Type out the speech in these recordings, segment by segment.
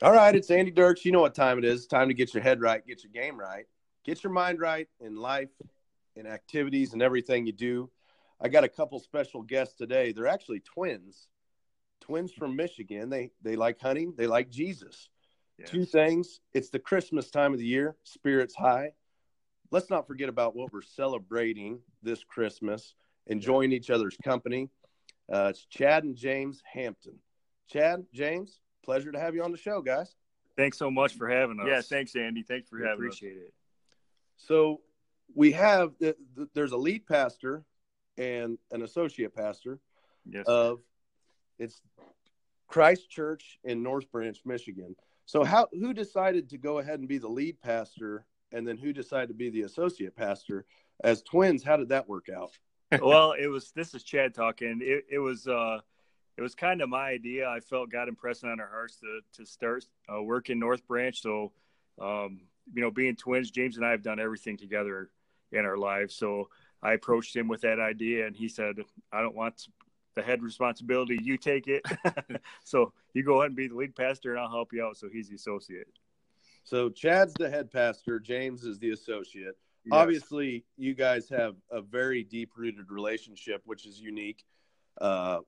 All right, it's Andy Dirks. You know what time it is. Time to get your head right, get your game right, get your mind right in life, in activities, and everything you do. I got a couple special guests today. They're actually twins, twins from Michigan. They they like hunting. They like Jesus. Yes. Two things. It's the Christmas time of the year. Spirits high. Let's not forget about what we're celebrating this Christmas. Enjoying each other's company. Uh, it's Chad and James Hampton. Chad, James, pleasure to have you on the show, guys. Thanks so much for having us. Yeah, thanks, Andy. Thanks for we having appreciate us. it. So we have there's a lead pastor and an associate pastor yes. of it's Christ Church in North Branch, Michigan. So how who decided to go ahead and be the lead pastor and then who decided to be the associate pastor as twins? How did that work out? well, it was this is Chad talking. It, it was uh it was kind of my idea. I felt God impressing on our hearts to to start uh, work in North Branch. So, um, you know, being twins, James and I have done everything together in our lives. So I approached him with that idea, and he said, "I don't want the head responsibility. You take it. so you go ahead and be the lead pastor, and I'll help you out." So he's the associate. So Chad's the head pastor. James is the associate. Yes. Obviously, you guys have a very deep rooted relationship, which is unique. Uh,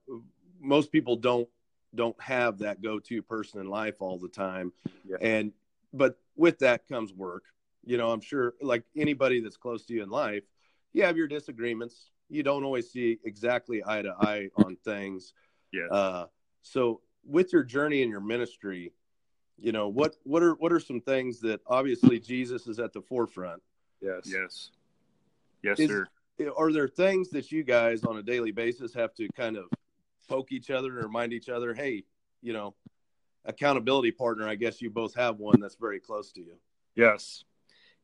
most people don't don't have that go-to person in life all the time. Yeah. and but with that comes work. You know i'm sure like anybody that's close to you in life you have your disagreements. You don't always see exactly eye to eye on things. Yeah uh, so with your journey in your ministry you know what what are what are some things that obviously jesus is at the forefront? Yes. Yes. Yes is, sir. Are there things that you guys on a daily basis have to kind of poke each other and remind each other, hey, you know, accountability partner. I guess you both have one that's very close to you. Yes,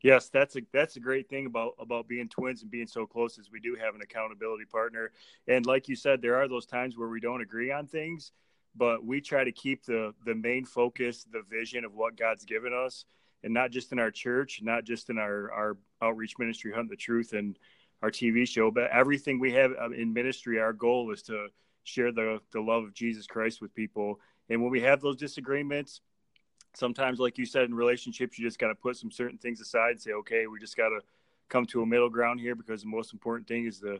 yes, that's a that's a great thing about about being twins and being so close is we do have an accountability partner. And like you said, there are those times where we don't agree on things, but we try to keep the the main focus, the vision of what God's given us, and not just in our church, not just in our our outreach ministry, hunt the truth, and our TV show, but everything we have uh, in ministry. Our goal is to share the the love of Jesus Christ with people. And when we have those disagreements, sometimes, like you said, in relationships, you just got to put some certain things aside and say, okay, we just got to come to a middle ground here because the most important thing is to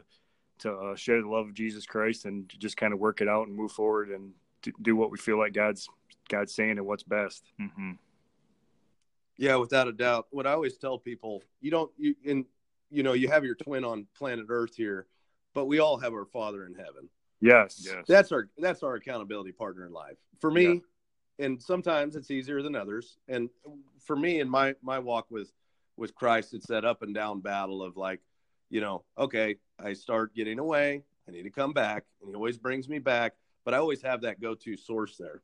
to uh, share the love of Jesus Christ and just kind of work it out and move forward and do what we feel like God's God's saying and what's best. Mm-hmm. Yeah, without a doubt. What I always tell people, you don't you in you know you have your twin on planet Earth here, but we all have our Father in heaven. Yes. yes. That's our that's our accountability partner in life. For me, yeah. and sometimes it's easier than others. And for me in my my walk with with Christ, it's that up and down battle of like, you know, okay, I start getting away, I need to come back, and he always brings me back, but I always have that go-to source there.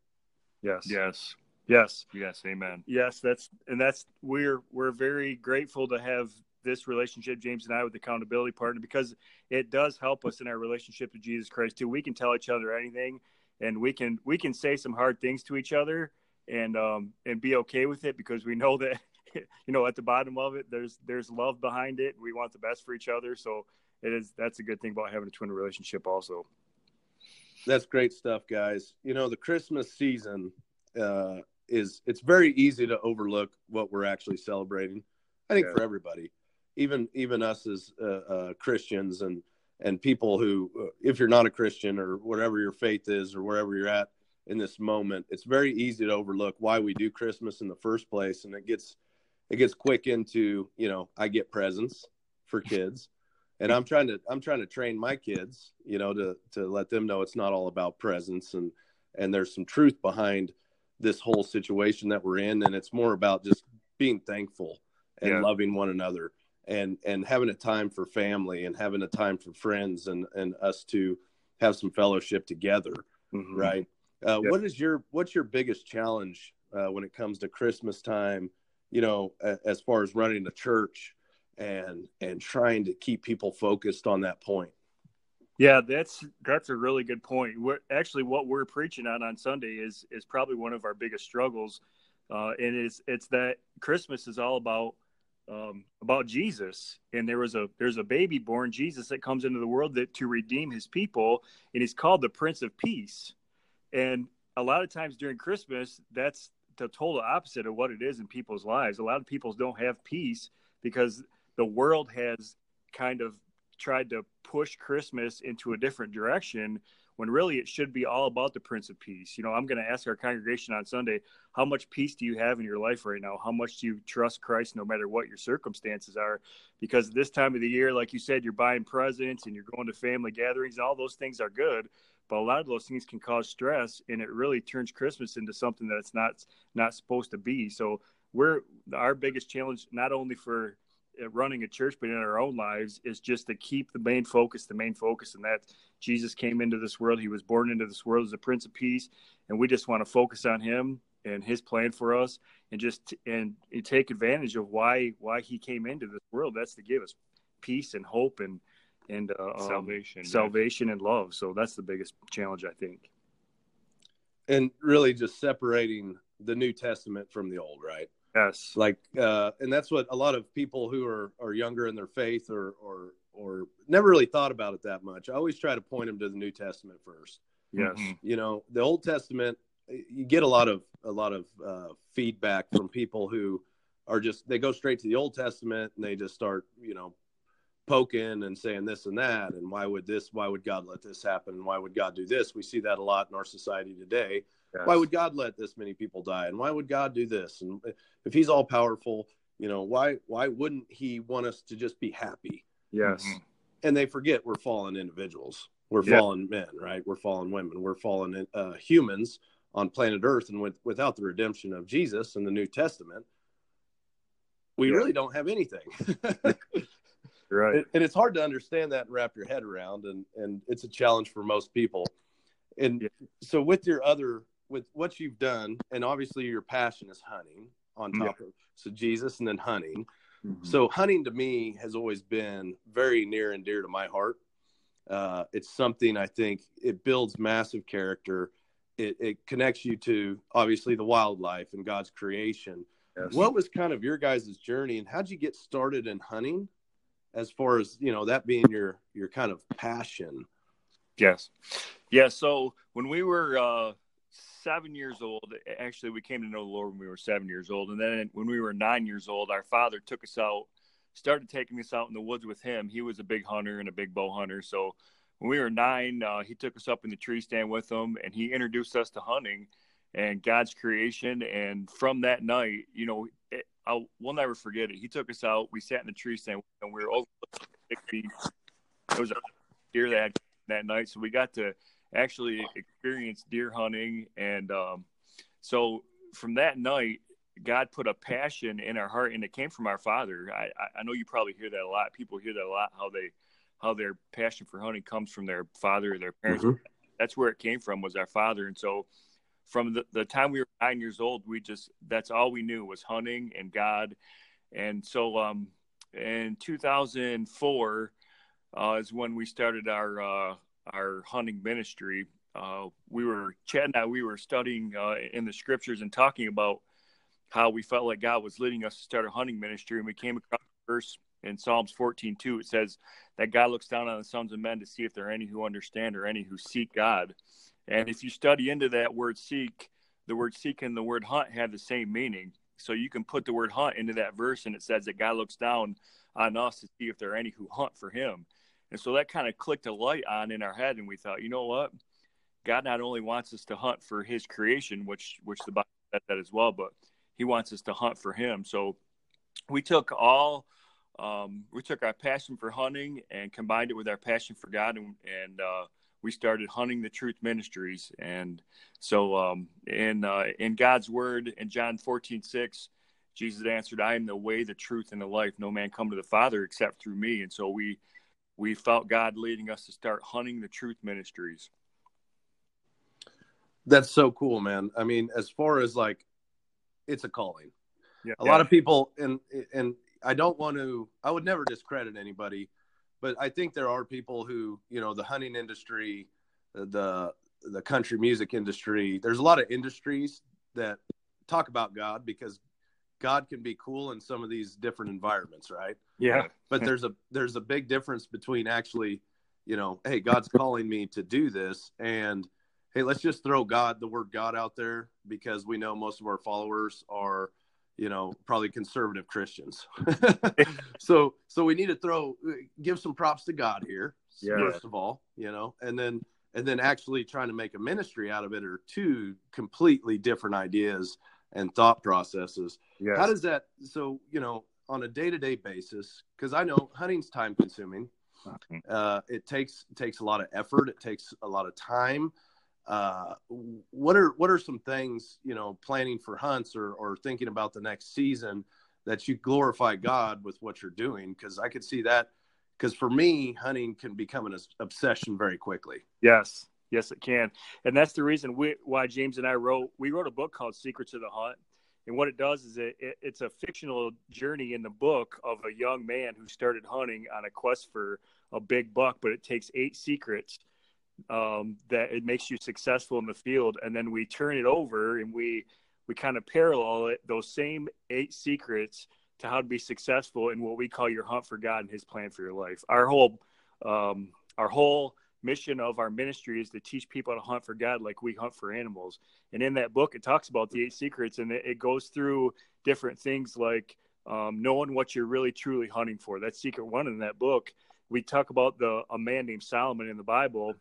Yes. Yes. Yes. Yes. Amen. Yes. That's and that's we're we're very grateful to have this relationship, James and I, with accountability partner, because it does help us in our relationship to Jesus Christ too. We can tell each other anything, and we can we can say some hard things to each other, and um and be okay with it because we know that you know at the bottom of it there's there's love behind it. We want the best for each other, so it is that's a good thing about having a twin relationship also. That's great stuff, guys. You know the Christmas season uh, is it's very easy to overlook what we're actually celebrating. I think yeah. for everybody even even us as uh, uh, Christians and and people who, uh, if you're not a Christian or whatever your faith is or wherever you're at in this moment, it's very easy to overlook why we do Christmas in the first place, and it gets it gets quick into you know I get presents for kids, and I'm trying to I'm trying to train my kids, you know, to to let them know it's not all about presents and and there's some truth behind this whole situation that we're in, and it's more about just being thankful and yeah. loving one another and and having a time for family and having a time for friends and and us to have some fellowship together mm-hmm. right uh, yep. what is your what's your biggest challenge uh, when it comes to christmas time you know a, as far as running a church and and trying to keep people focused on that point yeah that's that's a really good point we're, actually what we're preaching on on sunday is is probably one of our biggest struggles uh, and it's it's that christmas is all about um, about Jesus, and there was a there's a baby born, Jesus, that comes into the world that to redeem His people, and He's called the Prince of Peace. And a lot of times during Christmas, that's the total opposite of what it is in people's lives. A lot of people don't have peace because the world has kind of tried to push Christmas into a different direction when really it should be all about the Prince of Peace. You know, I'm going to ask our congregation on Sunday, how much peace do you have in your life right now? How much do you trust Christ no matter what your circumstances are? Because this time of the year, like you said, you're buying presents and you're going to family gatherings, and all those things are good. But a lot of those things can cause stress, and it really turns Christmas into something that it's not not supposed to be. So we're our biggest challenge, not only for running a church, but in our own lives, is just to keep the main focus, the main focus, and that Jesus came into this world. He was born into this world as a Prince of Peace, and we just want to focus on Him and His plan for us, and just and, and take advantage of why why He came into this world. That's to give us peace and hope and and uh, um, salvation, um, salvation and love. So that's the biggest challenge, I think. And really, just separating the New Testament from the Old, right? Yes. Like, uh, and that's what a lot of people who are, are younger in their faith or, or, or never really thought about it that much. I always try to point them to the New Testament first. Yes. Mm-hmm. You know, the Old Testament, you get a lot of, a lot of uh, feedback from people who are just, they go straight to the Old Testament and they just start, you know, poking and saying this and that. And why would this, why would God let this happen? And why would God do this? We see that a lot in our society today Yes. Why would God let this many people die? And why would God do this? And if He's all powerful, you know, why why wouldn't He want us to just be happy? Yes. Mm-hmm. And they forget we're fallen individuals. We're yeah. fallen men, right? We're fallen women. We're fallen uh, humans on planet Earth, and with, without the redemption of Jesus and the New Testament, we yeah. really don't have anything. right. And it's hard to understand that and wrap your head around, and and it's a challenge for most people. And yeah. so, with your other with what you've done, and obviously your passion is hunting on top yeah. of so Jesus and then hunting. Mm-hmm. So hunting to me has always been very near and dear to my heart. Uh, it's something I think it builds massive character. It, it, connects you to obviously the wildlife and God's creation. Yes. What was kind of your guys' journey, and how'd you get started in hunting? As far as you know, that being your your kind of passion. Yes, yeah. So when we were uh, seven years old, actually, we came to know the Lord when we were seven years old. And then when we were nine years old, our father took us out, started taking us out in the woods with him. He was a big hunter and a big bow hunter. So when we were nine, uh, he took us up in the tree stand with him and he introduced us to hunting and God's creation. And from that night, you know, it, I'll, we'll never forget it. He took us out. We sat in the tree stand and we were over. It was a deer that that night, so we got to actually experience deer hunting, and um, so from that night, God put a passion in our heart, and it came from our father. I, I know you probably hear that a lot. People hear that a lot. How they how their passion for hunting comes from their father or their parents. Mm-hmm. That's where it came from was our father, and so from the, the time we were nine years old, we just that's all we knew was hunting and God, and so um, in 2004 uh, is when we started our uh, our hunting ministry, uh, we were Chad and I, we were studying uh, in the scriptures and talking about how we felt like God was leading us to start a hunting ministry, and we came across a verse in Psalms 14 2. It says that God looks down on the sons of men to see if there are any who understand or any who seek God. And if you study into that word seek, the word seek and the word hunt have the same meaning. So you can put the word hunt into that verse, and it says that God looks down on us to see if there are any who hunt for Him. And so that kind of clicked a light on in our head, and we thought, you know what? God not only wants us to hunt for His creation, which which the Bible said that as well, but He wants us to hunt for Him. So we took all um, we took our passion for hunting and combined it with our passion for God, and, and uh, we started hunting the truth ministries. And so, um, in uh, in God's word in John fourteen six, Jesus answered, "I am the way, the truth, and the life. No man come to the Father except through me." And so we we felt God leading us to start hunting the truth ministries. That's so cool, man. I mean, as far as like, it's a calling. Yeah. A lot of people, and and I don't want to. I would never discredit anybody, but I think there are people who, you know, the hunting industry, uh, the the country music industry. There's a lot of industries that talk about God because God can be cool in some of these different environments, right? Yeah. But there's a there's a big difference between actually, you know, hey, God's calling me to do this and hey, let's just throw God, the word God out there because we know most of our followers are, you know, probably conservative Christians. so, so we need to throw, give some props to God here, yeah. first of all, you know, and then, and then actually trying to make a ministry out of it are two completely different ideas and thought processes. Yes. How does that, so, you know, on a day to day basis, because I know hunting's time consuming. Uh, it takes takes a lot of effort. It takes a lot of time uh, what are what are some things you know planning for hunts or or thinking about the next season that you glorify God with what you're doing? Because I could see that. Because for me, hunting can become an obsession very quickly. Yes, yes, it can, and that's the reason we, why James and I wrote. We wrote a book called Secrets of the Hunt, and what it does is it, it, it's a fictional journey in the book of a young man who started hunting on a quest for a big buck, but it takes eight secrets um, that it makes you successful in the field, and then we turn it over and we we kind of parallel it those same eight secrets to how to be successful in what we call your hunt for God and His plan for your life. Our whole um, our whole mission of our ministry is to teach people to hunt for God like we hunt for animals. And in that book, it talks about the eight secrets, and it, goes through different things like um, knowing what you're really truly hunting for. That's secret one in that book. We talk about the a man named Solomon in the Bible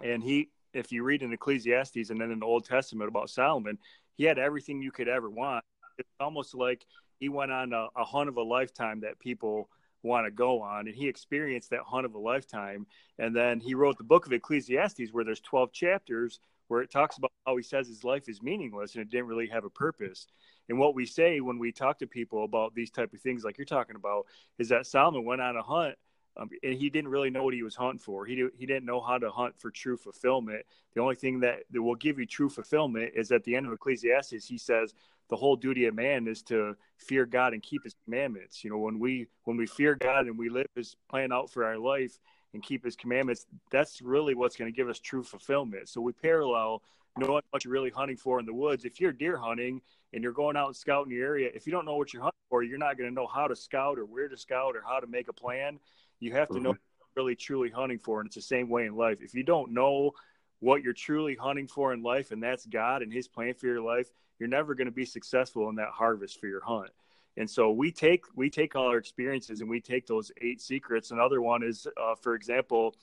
and he, if you read in Ecclesiastes and then in the Old Testament about Solomon, he had everything you could ever want. It's almost like he went on a, a hunt of a lifetime that people want to go on. And he experienced that hunt of a lifetime. And then he wrote the book of ecclesiastes where there's 12 chapters where it talks about how he says his life is meaningless and it didn't really have a purpose. And what we say when we talk to people about these type of things like you're talking about is that solomon went on a hunt um, and he didn't really know what he was hunting for. He he didn't know how to hunt for true fulfillment. The only thing that, that will give you true fulfillment is at the end of Ecclesiastes. He says the whole duty of man is to fear God and keep His commandments. You know, when we when we fear God and we live His plan out for our life and keep His commandments, that's really what's going to give us true fulfillment. So we parallel knowing what you're really hunting for in the woods. If you're deer hunting and you're going out and scouting your area, if you don't know what you're hunting for, you're not going to know how to scout or where to scout or how to make a plan. You have to mm-hmm. know really truly hunting for, and it's the same way in life. If you don't know what you're truly hunting for in life, and that's God and His plan for your life, you're never going to be successful in that harvest for your hunt. And so we take we take all our experiences and we take those eight secrets. Another one is, uh, for example,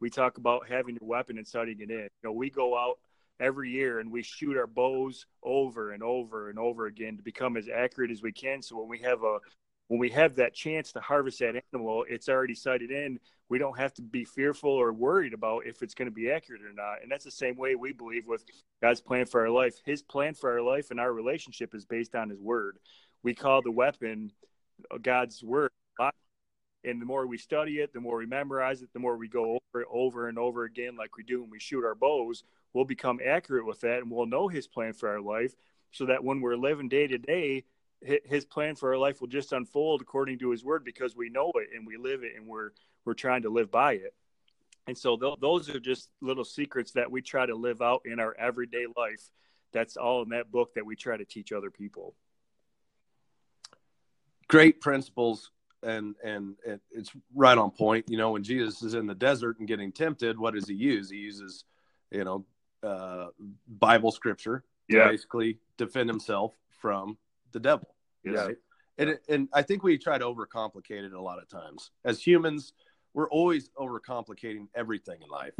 we talk about having your weapon and setting it in. You know, we go out every year and we shoot our bows over and over and over again to become as accurate as we can. So when we have a when we have that chance to harvest that animal, it's already sighted in. We don't have to be fearful or worried about if it's going to be accurate or not. And that's the same way we believe with God's plan for our life. His plan for our life and our relationship is based on His word. We call the weapon uh, God's word. And the more we study it, the more we memorize it, the more we go over it over and over again, like we do when we shoot our bows, we'll become accurate with that and we'll know His plan for our life so that when we're living day to day, his plan for our life will just unfold according to his word because we know it and we live it and we're we're trying to live by it. And so th- those are just little secrets that we try to live out in our everyday life. That's all in that book that we try to teach other people. Great principles and and it's right on point. You know when jesus is in the desert and getting tempted what does he use? He uses you know uh bible scripture to yeah. basically defend himself from the devil. Yeah. And, and I think we try to overcomplicate it a lot of times. As humans, we're always overcomplicating everything in life.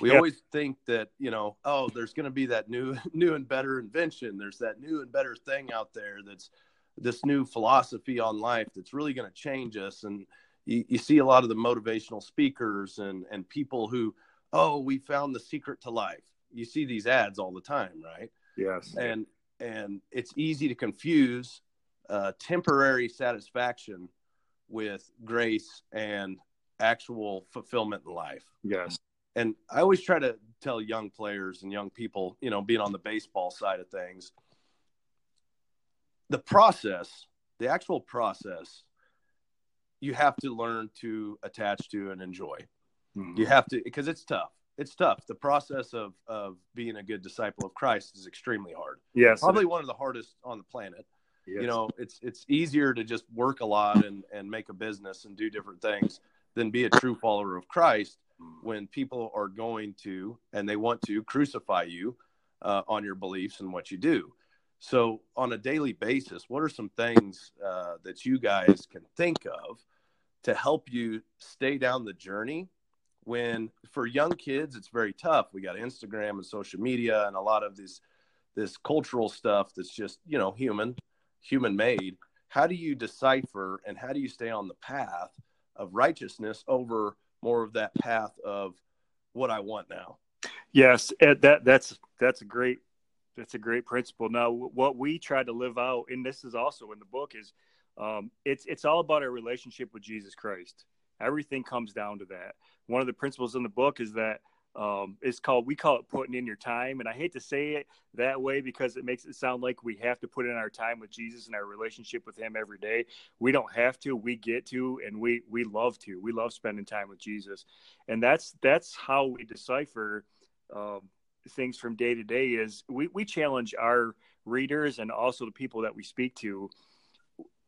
We yeah. always think that, you know, oh, there's going to be that new, new and better invention. There's that new and better thing out there that's this new philosophy on life that's really going to change us. And you, you see a lot of the motivational speakers and, and people who, oh, we found the secret to life. You see these ads all the time, right? Yes. And and it's easy to confuse uh, temporary satisfaction with grace and actual fulfillment in life. Yes. And I always try to tell young players and young people, you know, being on the baseball side of things, the process, the actual process, you have to learn to attach to and enjoy. Mm-hmm. You have to, because it's tough it's tough. The process of of being a good disciple of Christ is extremely hard. Yes, probably one of the hardest on the planet. You know, it's it's easier to just work a lot and and make a business and do different things than be a true follower of Christ. when people are going to and they want to crucify you uh, on your beliefs and what you do. So, on a daily basis, what are some things uh, that you guys can think of to help you stay down the journey? When for young kids, it's very tough. We got Instagram and social media and a lot of this this cultural stuff that's just you know human, human made. How do you decipher and how do you stay on the path of righteousness over more of that path of what I want now? Yes, that that's that's a great that's a great principle. Now, what we try to live out, and this is also in the book, is um, it's it's all about our relationship with Jesus Christ. Everything comes down to that. One of the principles in the book is that um, it's called we call it putting in your time, and I hate to say it that way because it makes it sound like we have to put in our time with Jesus and our relationship with Him every day. We don't have to. We get to, and we we love to. We love spending time with Jesus, and that's that's how we decipher. Um, things from day to day is we, we challenge our readers and also the people that we speak to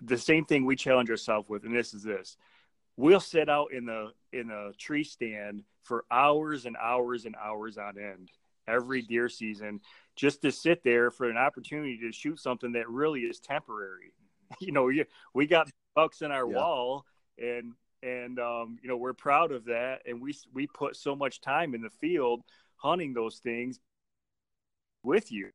the same thing we challenge ourselves with and this is this we'll sit out in the in a tree stand for hours and hours and hours on end every deer season just to sit there for an opportunity to shoot something that really is temporary you know we got bucks in our yeah. wall and and um, you know we're proud of that and we we put so much time in the field hunting those things with you.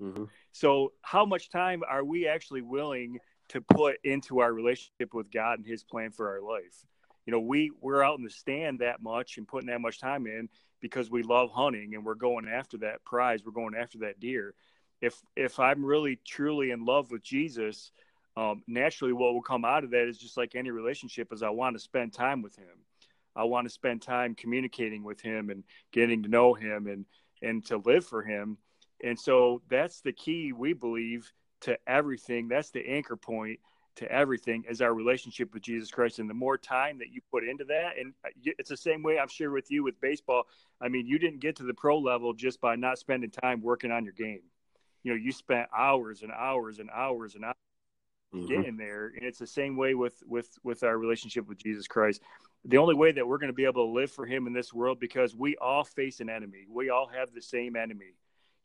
Mm-hmm. So, how much time are we actually willing to put into our relationship with God and His plan for our life? You know, we we're out in the stand that much and putting that much time in because we love hunting and we're going after that prize. We're going after that deer. If if I'm really truly in love with Jesus, um, naturally, what will come out of that is just like any relationship, is I want to spend time with Him. I want to spend time communicating with him and getting to know him and and to live for him. And so that's the key we believe to everything. That's the anchor point to everything is our relationship with Jesus Christ. And the more time that you put into that, and it's the same way I'm sure with you with baseball. I mean, you didn't get to the pro level just by not spending time working on your game. You know, you spent hours and hours and hours and hours mm-hmm. getting there. And it's the same way with with with our relationship with Jesus Christ the only way that we're going to be able to live for him in this world because we all face an enemy we all have the same enemy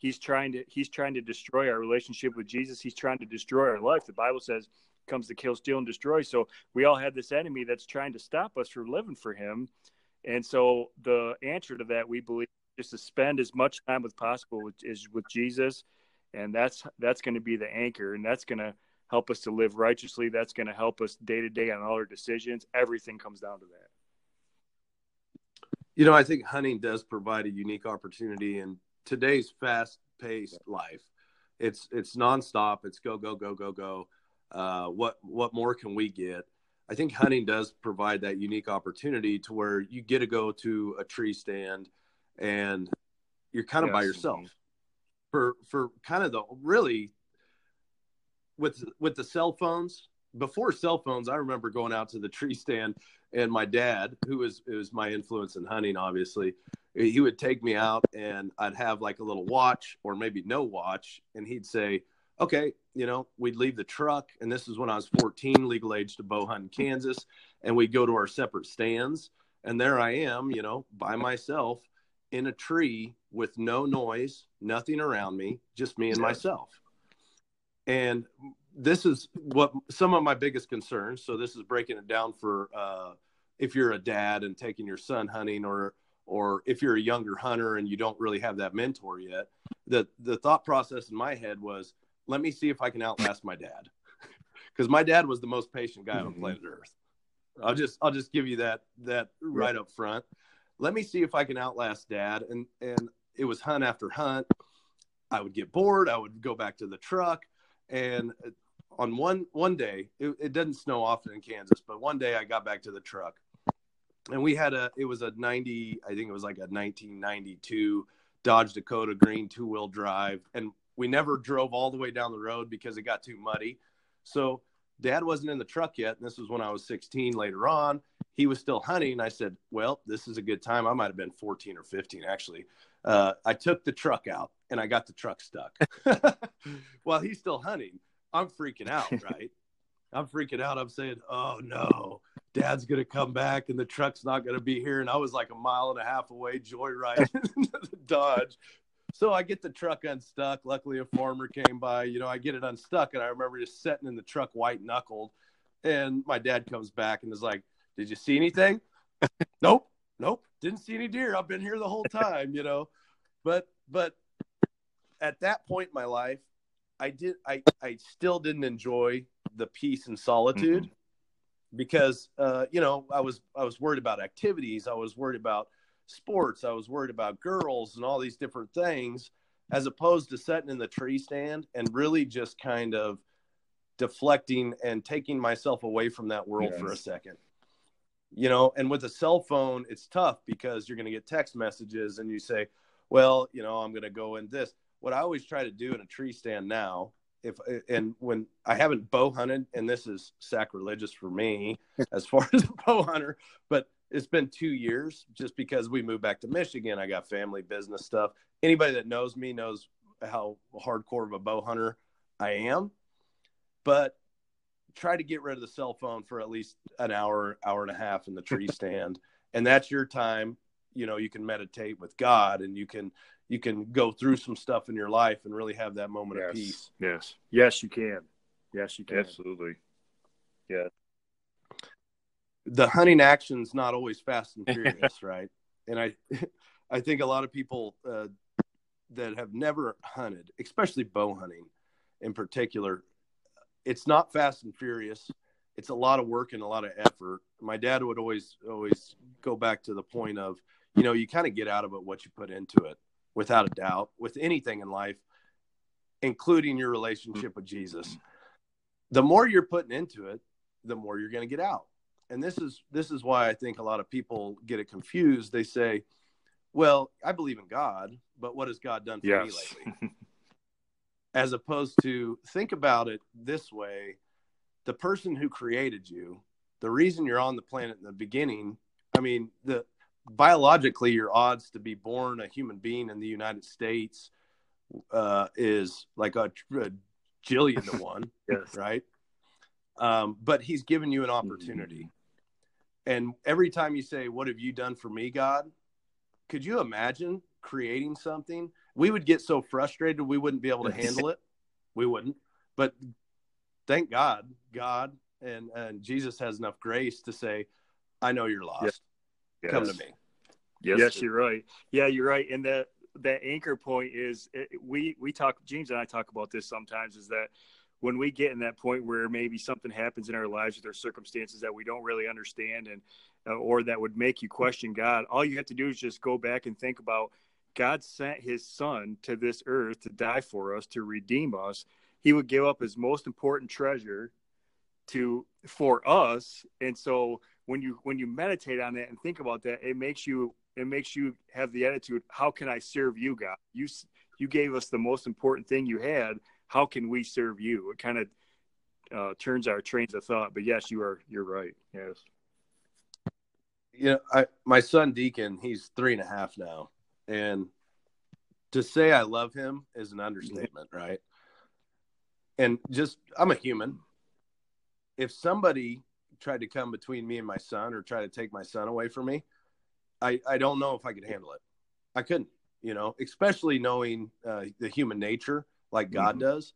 he's trying to he's trying to destroy our relationship with jesus he's trying to destroy our life the bible says comes to kill steal and destroy so we all have this enemy that's trying to stop us from living for him and so the answer to that we believe is to spend as much time as possible with, is with jesus and that's that's going to be the anchor and that's going to help us to live righteously. That's going to help us day to day on all our decisions. Everything comes down to that. You know, I think hunting does provide a unique opportunity in today's fast paced life. It's it's nonstop. It's go go go go go. Uh, what what more can we get? I think hunting does provide that unique opportunity to where you get to go to a tree stand and you're kind of yes. by yourself for for kind of the really with with the cell phones before cell phones i remember going out to the tree stand and my dad who was was my influence in hunting obviously he would take me out and i'd have like a little watch or maybe no watch and he'd say okay you know we'd leave the truck and this is when i was 14 legal age to bow hunt in kansas and we'd go to our separate stands and there i am you know by myself in a tree with no noise nothing around me just me and myself and this is what some of my biggest concerns. So this is breaking it down for uh, if you're a dad and taking your son hunting, or or if you're a younger hunter and you don't really have that mentor yet. The the thought process in my head was, let me see if I can outlast my dad, because my dad was the most patient guy mm-hmm. on planet Earth. I'll just I'll just give you that that right up front. Let me see if I can outlast dad, and and it was hunt after hunt. I would get bored. I would go back to the truck and on one one day, it, it doesn't snow often in Kansas, but one day I got back to the truck, and we had a it was a ninety, I think it was like a nineteen ninety two Dodge Dakota Green two wheel drive, and we never drove all the way down the road because it got too muddy. So dad wasn't in the truck yet. And this was when I was 16 later on. He was still hunting. I said, Well, this is a good time. I might have been 14 or 15 actually. Uh, I took the truck out and I got the truck stuck while he's still hunting. I'm freaking out, right? I'm freaking out. I'm saying, oh no, dad's gonna come back and the truck's not gonna be here. And I was like a mile and a half away joyriding the Dodge. So I get the truck unstuck. Luckily, a farmer came by. You know, I get it unstuck, and I remember just sitting in the truck, white knuckled. And my dad comes back and is like, "Did you see anything?" nope, nope, didn't see any deer. I've been here the whole time. You know, but but at that point in my life, I did I I still didn't enjoy the peace and solitude mm-hmm. Because uh, you know I was I was worried about activities. I was worried about sports. I was worried about girls and all these different things, as opposed to sitting in the tree stand and really just kind of deflecting and taking myself away from that world yes. for a second. You know, and with a cell phone, it's tough because you're going to get text messages and you say, well, you know, I'm going to go in this. What I always try to do in a tree stand now, if and when I haven't bow hunted, and this is sacrilegious for me as far as a bow hunter, but it's been two years just because we moved back to Michigan. I got family business stuff. Anybody that knows me knows how hardcore of a bow hunter I am. But try to get rid of the cell phone for at least an hour, hour and a half in the tree stand. and that's your time. You know, you can meditate with God and you can you can go through some stuff in your life and really have that moment yes. of peace. Yes. Yes, you can. Yes, you can. Absolutely. Yeah the hunting action's not always fast and furious, right? And I, I think a lot of people uh, that have never hunted, especially bow hunting in particular, it's not fast and furious. It's a lot of work and a lot of effort. My dad would always always go back to the point of, you know, you kind of get out of it what you put into it, without a doubt, with anything in life, including your relationship with Jesus. The more you're putting into it, the more you're going to get out and this is this is why I think a lot of people get it confused. They say, "Well, I believe in God, but what has God done for yes. me lately?" As opposed to think about it this way: the person who created you, the reason you're on the planet in the beginning. I mean, the biologically, your odds to be born a human being in the United States uh, is like a, a jillion to one, yes. right? Um, but he's given you an opportunity. And every time you say, What have you done for me, God? Could you imagine creating something? We would get so frustrated we wouldn't be able to handle it. We wouldn't. But thank God, God and, and Jesus has enough grace to say, I know you're lost. Yes. Come to me. Yes, yes you're right. Yeah, you're right. And that that anchor point is it, we we talk James and I talk about this sometimes is that when we get in that point where maybe something happens in our lives with our circumstances that we don't really understand and uh, or that would make you question God, all you have to do is just go back and think about God sent his son to this earth to die for us, to redeem us. He would give up his most important treasure to for us. And so when you when you meditate on that and think about that, it makes you it makes you have the attitude, how can I serve you, God? You you gave us the most important thing you had how can we serve you? It kind of uh, turns our trains of thought. But yes, you are you're right. Yes. You know, I my son Deacon, he's three and a half now, and to say I love him is an understatement, right? And just I'm a human. If somebody tried to come between me and my son or try to take my son away from me, I I don't know if I could handle it. I couldn't, you know, especially knowing uh, the human nature like God mm-hmm. does.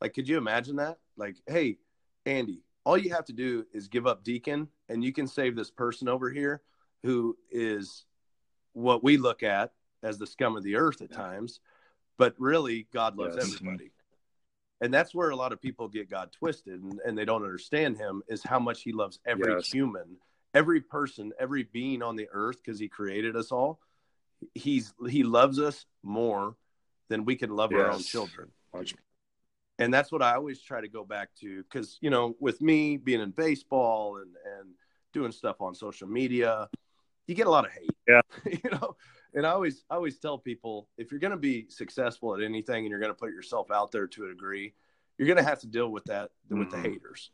Like, could you imagine that? Like, hey, Andy, all you have to do is give up Deacon, and you can save this person over here who is what we look at as the scum of the earth at times, but really God loves yes. everybody. And that's where a lot of people get God twisted and, and they don't understand him is how much he loves every yes. human, every person, every being on the earth because he created us all. He's he loves us more than we can love yes. our own children. And that's what I always try to go back to because, you know, with me being in baseball and, and doing stuff on social media, you get a lot of hate. Yeah. you know, and I always, I always tell people if you're going to be successful at anything and you're going to put yourself out there to a degree, you're going to have to deal with that, with mm-hmm. the haters.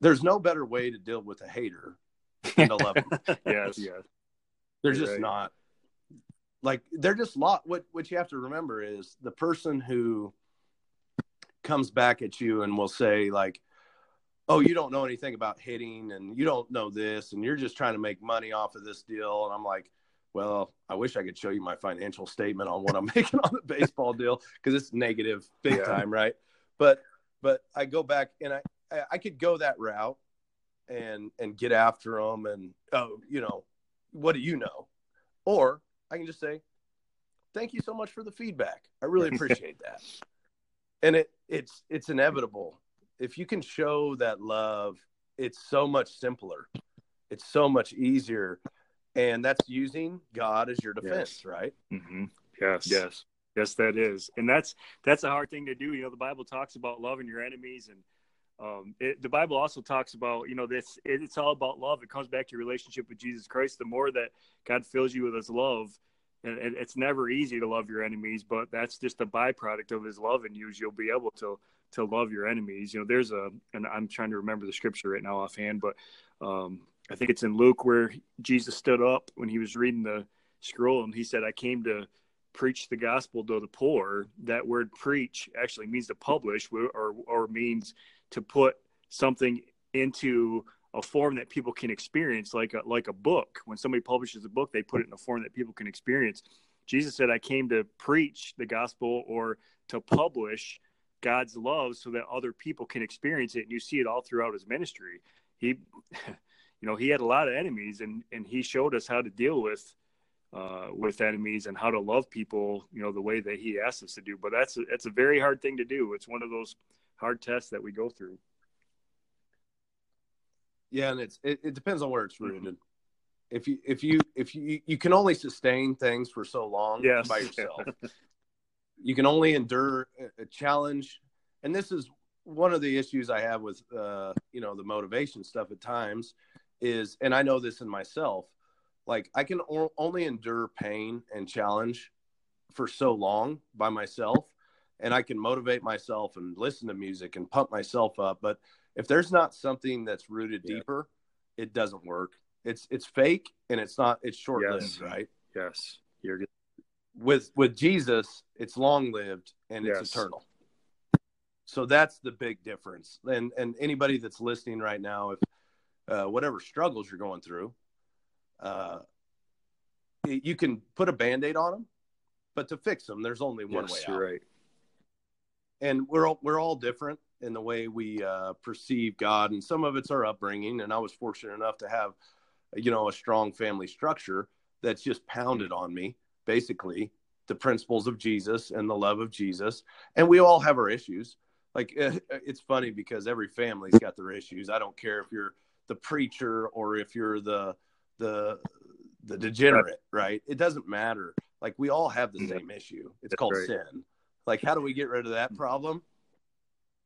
There's no better way to deal with a hater than to love them. yes. Yes. They're just right. not like they're just lot what what you have to remember is the person who comes back at you and will say like oh, you don't know anything about hitting and you don't know this and you're just trying to make money off of this deal. And I'm like, well, I wish I could show you my financial statement on what I'm making on the baseball deal because it's negative big yeah. time, right? But but I go back and I, I I could go that route and and get after them and oh you know what do you know, or I can just say thank you so much for the feedback. I really appreciate that. And it it's it's inevitable if you can show that love, it's so much simpler. It's so much easier. And that's using God as your defense, yes. right? Mm-hmm. Yes. Yes. Yes, that is. And that's that's a hard thing to do. You know, the Bible talks about loving your enemies and um, it, the Bible also talks about, you know, this it, it's all about love. It comes back to your relationship with Jesus Christ. The more that God fills you with His love, and, and it's never easy to love your enemies, but that's just a byproduct of His love in you. You'll be able to to love your enemies. You know, there's a, and I'm trying to remember the scripture right now offhand, but um, I think it's in Luke where Jesus stood up when he was reading the scroll and he said, I came to preach the gospel to the poor. That word preach actually means to publish or, or means to put something into a form that people can experience like a, like a book. When somebody publishes a book, they put it in a form that people can experience. Jesus said, I came to preach the gospel or to publish God's love so that other people can experience it. And you see it all throughout his ministry. He, you know, he had a lot of enemies and, and he showed us how to deal with, uh, with enemies and how to love people, you know, the way that he asked us to do. But that's, a, that's a very hard thing to do. It's one of those hard tests that we go through. Yeah. And it's, it, it depends on where it's rooted. Mm-hmm. If you, if you, if you, you can only sustain things for so long yes. by yourself. you can only endure a challenge and this is one of the issues i have with uh, you know the motivation stuff at times is and i know this in myself like i can o- only endure pain and challenge for so long by myself and i can motivate myself and listen to music and pump myself up but if there's not something that's rooted yeah. deeper it doesn't work it's it's fake and it's not it's short lived yes. right yes you're good with with Jesus, it's long lived and it's yes. eternal. So that's the big difference. And and anybody that's listening right now, if uh, whatever struggles you're going through, uh, you can put a band-aid on them, but to fix them, there's only one yes, way out. Right. And we're all, we're all different in the way we uh, perceive God, and some of it's our upbringing. And I was fortunate enough to have, you know, a strong family structure that's just pounded on me basically the principles of Jesus and the love of Jesus. And we all have our issues. Like it's funny because every family's got their issues. I don't care if you're the preacher or if you're the the the degenerate, right? It doesn't matter. Like we all have the same issue. It's That's called right. sin. Like how do we get rid of that problem?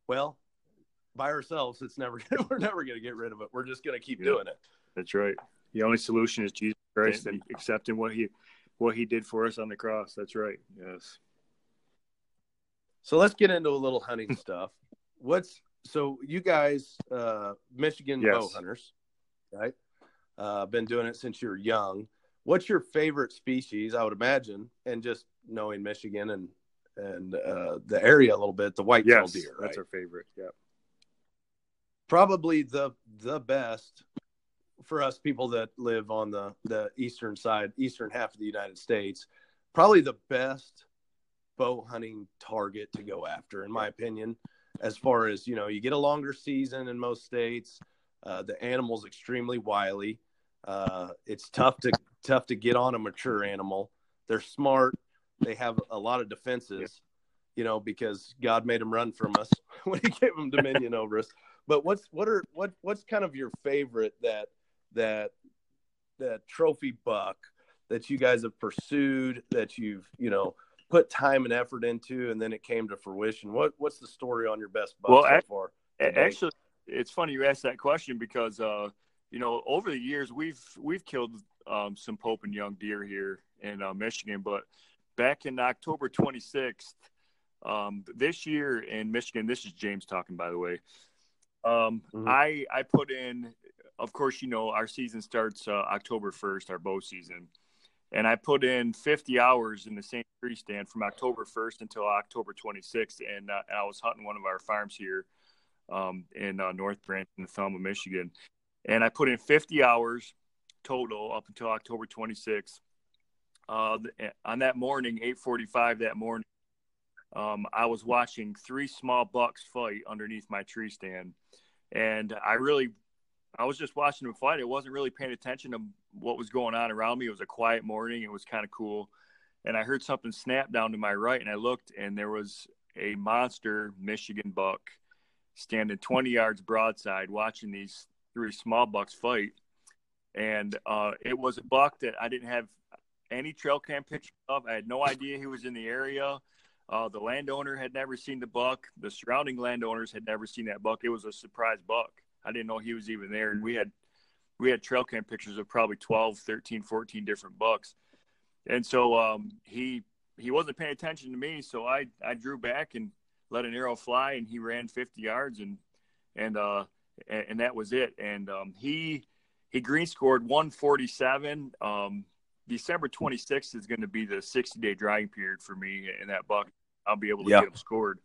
Well, by ourselves, it's never we're never going to get rid of it. We're just going to keep doing it. That's right. The only solution is Jesus Christ and accepting what he what he did for us on the cross. That's right. Yes. So let's get into a little hunting stuff. What's so you guys, uh, Michigan yes. bow hunters, right? Uh, been doing it since you're young. What's your favorite species? I would imagine, and just knowing Michigan and and uh, the area a little bit, the white-tailed yes, deer. Right? That's our favorite. Yeah. Probably the the best for us people that live on the the eastern side, eastern half of the United States, probably the best bow hunting target to go after, in my opinion. As far as you know, you get a longer season in most states. Uh, the animal's extremely wily. Uh, it's tough to tough to get on a mature animal. They're smart. They have a lot of defenses, you know, because God made them run from us when He gave them dominion over us. But what's what are what what's kind of your favorite that that that trophy buck that you guys have pursued that you've you know put time and effort into and then it came to fruition what what's the story on your best buck well, so far actually it's funny you asked that question because uh you know over the years we've we've killed um, some pope and young deer here in uh, michigan but back in october 26th um, this year in michigan this is james talking by the way um, mm-hmm. i i put in of course, you know, our season starts uh, October 1st, our bow season. And I put in 50 hours in the same tree stand from October 1st until October 26th. And, uh, I was hunting one of our farms here um, in uh, North Branch in Thelma, Michigan, and I put in 50 hours total up until October 26th. Uh, on that morning, 8:45 that morning, um, I was watching three small bucks fight underneath my tree stand, and I really, I was just watching them fight. I wasn't really paying attention to what was going on around me. It was a quiet morning. It was kind of cool, and I heard something snap down to my right, and I looked, and there was a monster Michigan buck standing 20 yards broadside, watching these three small bucks fight. And uh, it was a buck that I didn't have any trail cam picture of. I had no idea he was in the area. Uh, the landowner had never seen the buck. The surrounding landowners had never seen that buck. It was a surprise buck. I didn't know he was even there. And we had we had trail cam pictures of probably 12, 13, 14 different bucks. And so um, he he wasn't paying attention to me, so I I drew back and let an arrow fly, and he ran 50 yards, and and uh and, and that was it. And um, he he green scored 147. Um, December 26th is going to be the 60 day drying period for me in that buck. I'll be able to get him scored.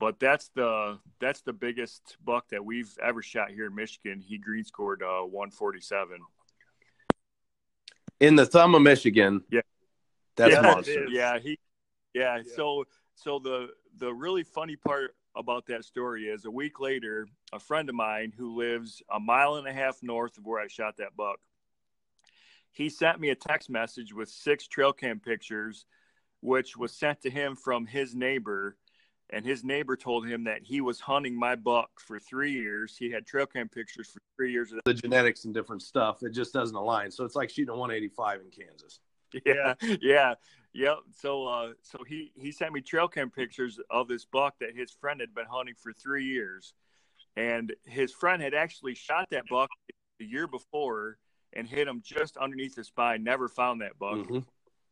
But that's the that's the biggest buck that we've ever shot here in Michigan. He green scored uh, 147 in the thumb of Michigan. Yeah, that's yeah, monster. Yeah, he, yeah, yeah. So so the the really funny part about that story is a week later, a friend of mine who lives a mile and a half north of where I shot that buck, he sent me a text message with six trail cam pictures, which was sent to him from his neighbor. And his neighbor told him that he was hunting my buck for three years. He had trail cam pictures for three years. The genetics and different stuff, it just doesn't align. So it's like shooting a 185 in Kansas. Yeah, yeah, yep. So, uh, so he he sent me trail cam pictures of this buck that his friend had been hunting for three years, and his friend had actually shot that buck the year before and hit him just underneath the spine. Never found that buck. Mm-hmm.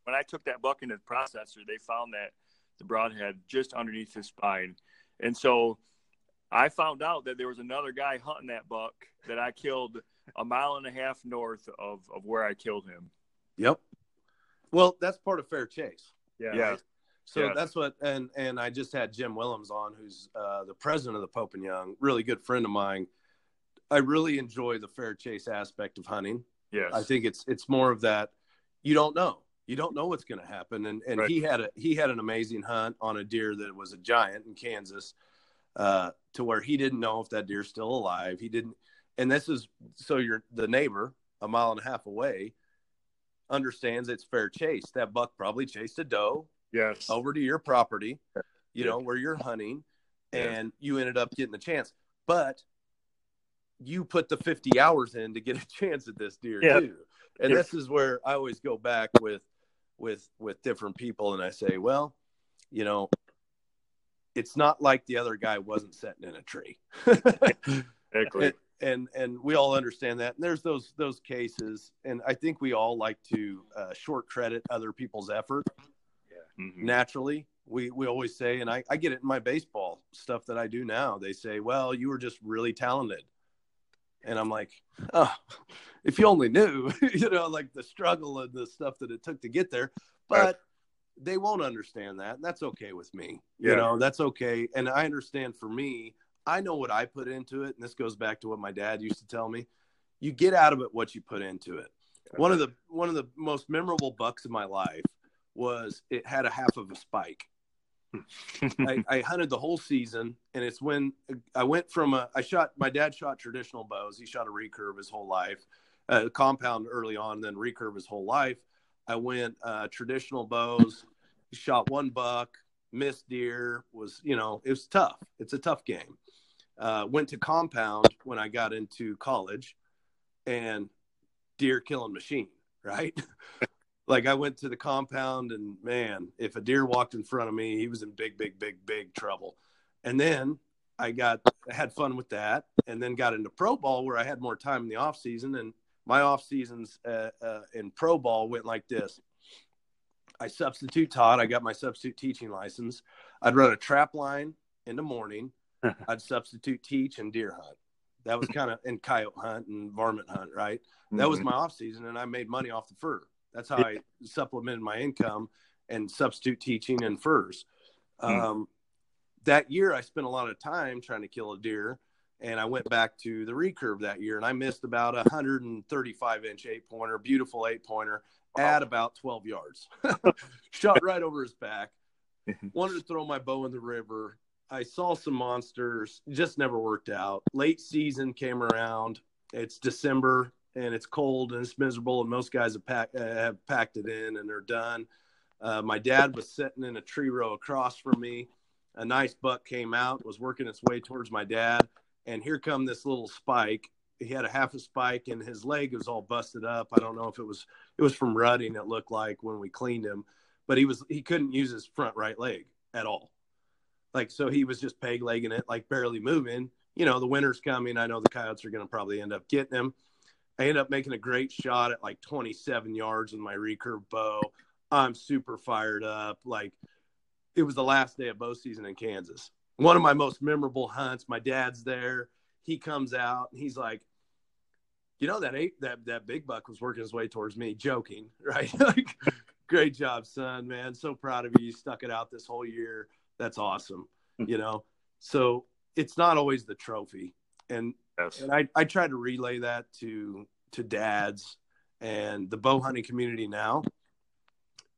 When I took that buck into the processor, they found that the broadhead just underneath his spine, and so I found out that there was another guy hunting that buck that I killed a mile and a half north of of where I killed him. Yep. Well, that's part of fair chase. Yeah. Yeah. So that's what, and and I just had Jim Willems on, who's uh, the president of the Pope and Young, really good friend of mine. I really enjoy the fair chase aspect of hunting. Yes. I think it's it's more of that you don't know. You don't know what's going to happen and and right. he had a he had an amazing hunt on a deer that was a giant in Kansas uh, to where he didn't know if that deer's still alive. He didn't and this is so you're the neighbor a mile and a half away understands it's fair chase. That buck probably chased a doe yes over to your property, you know, where you're hunting and you ended up getting the chance. But you put the 50 hours in to get a chance at this deer yeah. too. And yeah. this is where I always go back with with with different people and I say, well, you know, it's not like the other guy wasn't sitting in a tree. exactly. and, and and we all understand that. And there's those those cases, and I think we all like to uh, short credit other people's effort. Yeah. Mm-hmm. Naturally, we we always say, and I, I get it in my baseball stuff that I do now. They say, "Well, you were just really talented." And I'm like, oh, if you only knew, you know, like the struggle and the stuff that it took to get there. But right. they won't understand that. And that's okay with me. Yeah. You know, that's okay. And I understand for me, I know what I put into it. And this goes back to what my dad used to tell me. You get out of it what you put into it. Okay. One of the one of the most memorable bucks of my life was it had a half of a spike. I, I, hunted the whole season, and it's when I went from a. I shot. My dad shot traditional bows. He shot a recurve his whole life, uh, compound early on, then recurve his whole life. I went uh, traditional bows. Shot one buck, missed deer. Was you know it was tough. It's a tough game. Uh, went to compound when I got into college, and deer killing machine. Right. like I went to the compound and man, if a deer walked in front of me, he was in big, big, big, big trouble. And then I got had fun with that, and then got into pro ball where I had more time in the off season. And my off seasons uh, uh, in pro ball went like this: I substitute taught. I got my substitute teaching license. I'd run a trap line in the morning. I'd substitute teach and deer hunt. That was kind of and coyote hunt and varmint hunt, right? That mm-hmm. was my off season, and I made money off the fur. That's how I supplemented my income and substitute teaching and furs. Mm. Um, that year I spent a lot of time trying to kill a deer and I went back to the recurve that year and I missed about a 135 inch eight pointer, beautiful eight pointer at about 12 yards. Shot right over his back. Wanted to throw my bow in the river. I saw some monsters, just never worked out. Late season came around. It's December and it's cold and it's miserable, and most guys have, pack, uh, have packed it in and they're done. Uh, my dad was sitting in a tree row across from me. A nice buck came out, was working its way towards my dad, and here come this little spike. He had a half a spike, and his leg was all busted up. I don't know if it was it was from rutting. It looked like when we cleaned him, but he was he couldn't use his front right leg at all. Like so, he was just peg legging it, like barely moving. You know, the winter's coming. I know the coyotes are going to probably end up getting him. I ended up making a great shot at like 27 yards with my recurve bow. I'm super fired up. Like it was the last day of bow season in Kansas. One of my most memorable hunts. My dad's there. He comes out and he's like, you know that eight that that big buck was working his way towards me, joking, right? like, great job, son, man. So proud of you. You stuck it out this whole year. That's awesome. Hmm. you know, so it's not always the trophy, and yes. and I I try to relay that to to dads and the bow hunting community now.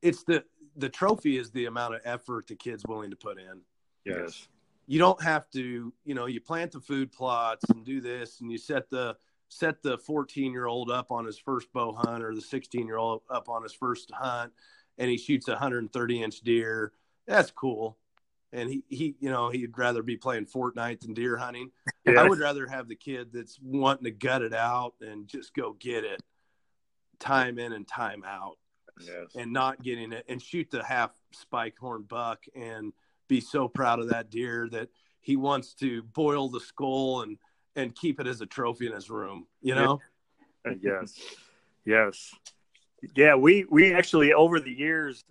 It's the the trophy is the amount of effort the kid's willing to put in. Yes. You don't have to, you know, you plant the food plots and do this and you set the set the 14 year old up on his first bow hunt or the 16 year old up on his first hunt and he shoots a 130 inch deer. That's cool. And he, he, you know, he'd rather be playing Fortnite than deer hunting. Yes. I would rather have the kid that's wanting to gut it out and just go get it time in and time out yes. and not getting it and shoot the half spike horn buck and be so proud of that deer that he wants to boil the skull and and keep it as a trophy in his room you know uh, yes yes yeah we we actually over the years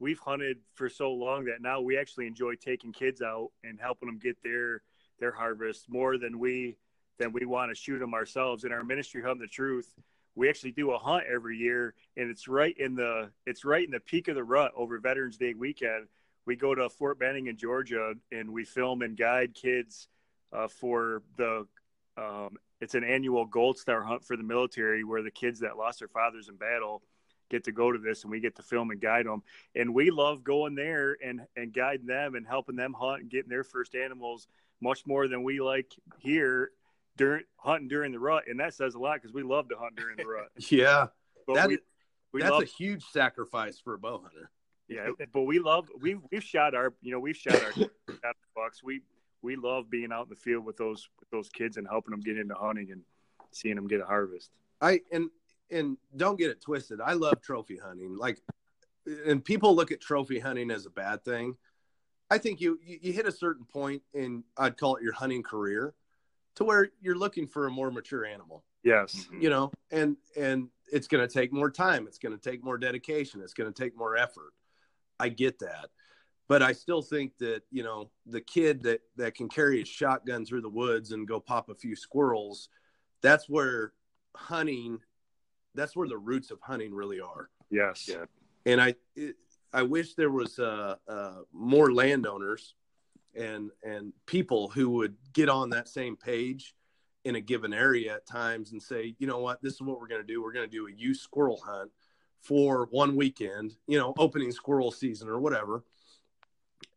we've hunted for so long that now we actually enjoy taking kids out and helping them get their their harvest more than we than we want to shoot them ourselves. In our ministry hunt the truth we actually do a hunt every year and it's right in the it's right in the peak of the rut over veterans day weekend. We go to fort benning in georgia and we film and guide kids uh, for the um, it's an annual gold star hunt for the military where the kids that lost their fathers in battle get to go to this and we get to film and guide them and we love going there and and guiding them and helping them hunt and getting their first animals much more than we like here during hunting during the rut, and that says a lot because we love to hunt during the rut. yeah, that we, we that's love, a huge sacrifice for a bow hunter. Yeah, but we love we we've shot our you know we've shot our bucks. We we love being out in the field with those with those kids and helping them get into hunting and seeing them get a harvest. I and and don't get it twisted. I love trophy hunting. Like, and people look at trophy hunting as a bad thing. I think you you hit a certain point in I'd call it your hunting career to where you're looking for a more mature animal. Yes. You know, and and it's going to take more time, it's going to take more dedication, it's going to take more effort. I get that. But I still think that, you know, the kid that that can carry a shotgun through the woods and go pop a few squirrels, that's where hunting that's where the roots of hunting really are. Yes. Yeah. And I it, I wish there was uh, uh, more landowners and and people who would get on that same page in a given area at times and say, you know what, this is what we're going to do. We're going to do a youth squirrel hunt for one weekend, you know, opening squirrel season or whatever.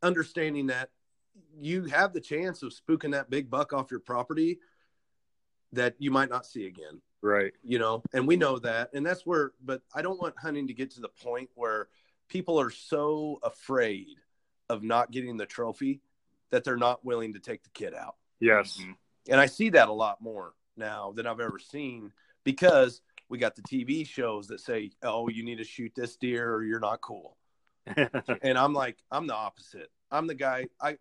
Understanding that you have the chance of spooking that big buck off your property that you might not see again. Right. You know, and we know that. And that's where, but I don't want hunting to get to the point where people are so afraid of not getting the trophy that they're not willing to take the kid out. Yes. Mm-hmm. And I see that a lot more now than I've ever seen because we got the TV shows that say, "Oh, you need to shoot this deer or you're not cool." and I'm like, I'm the opposite. I'm the guy. I,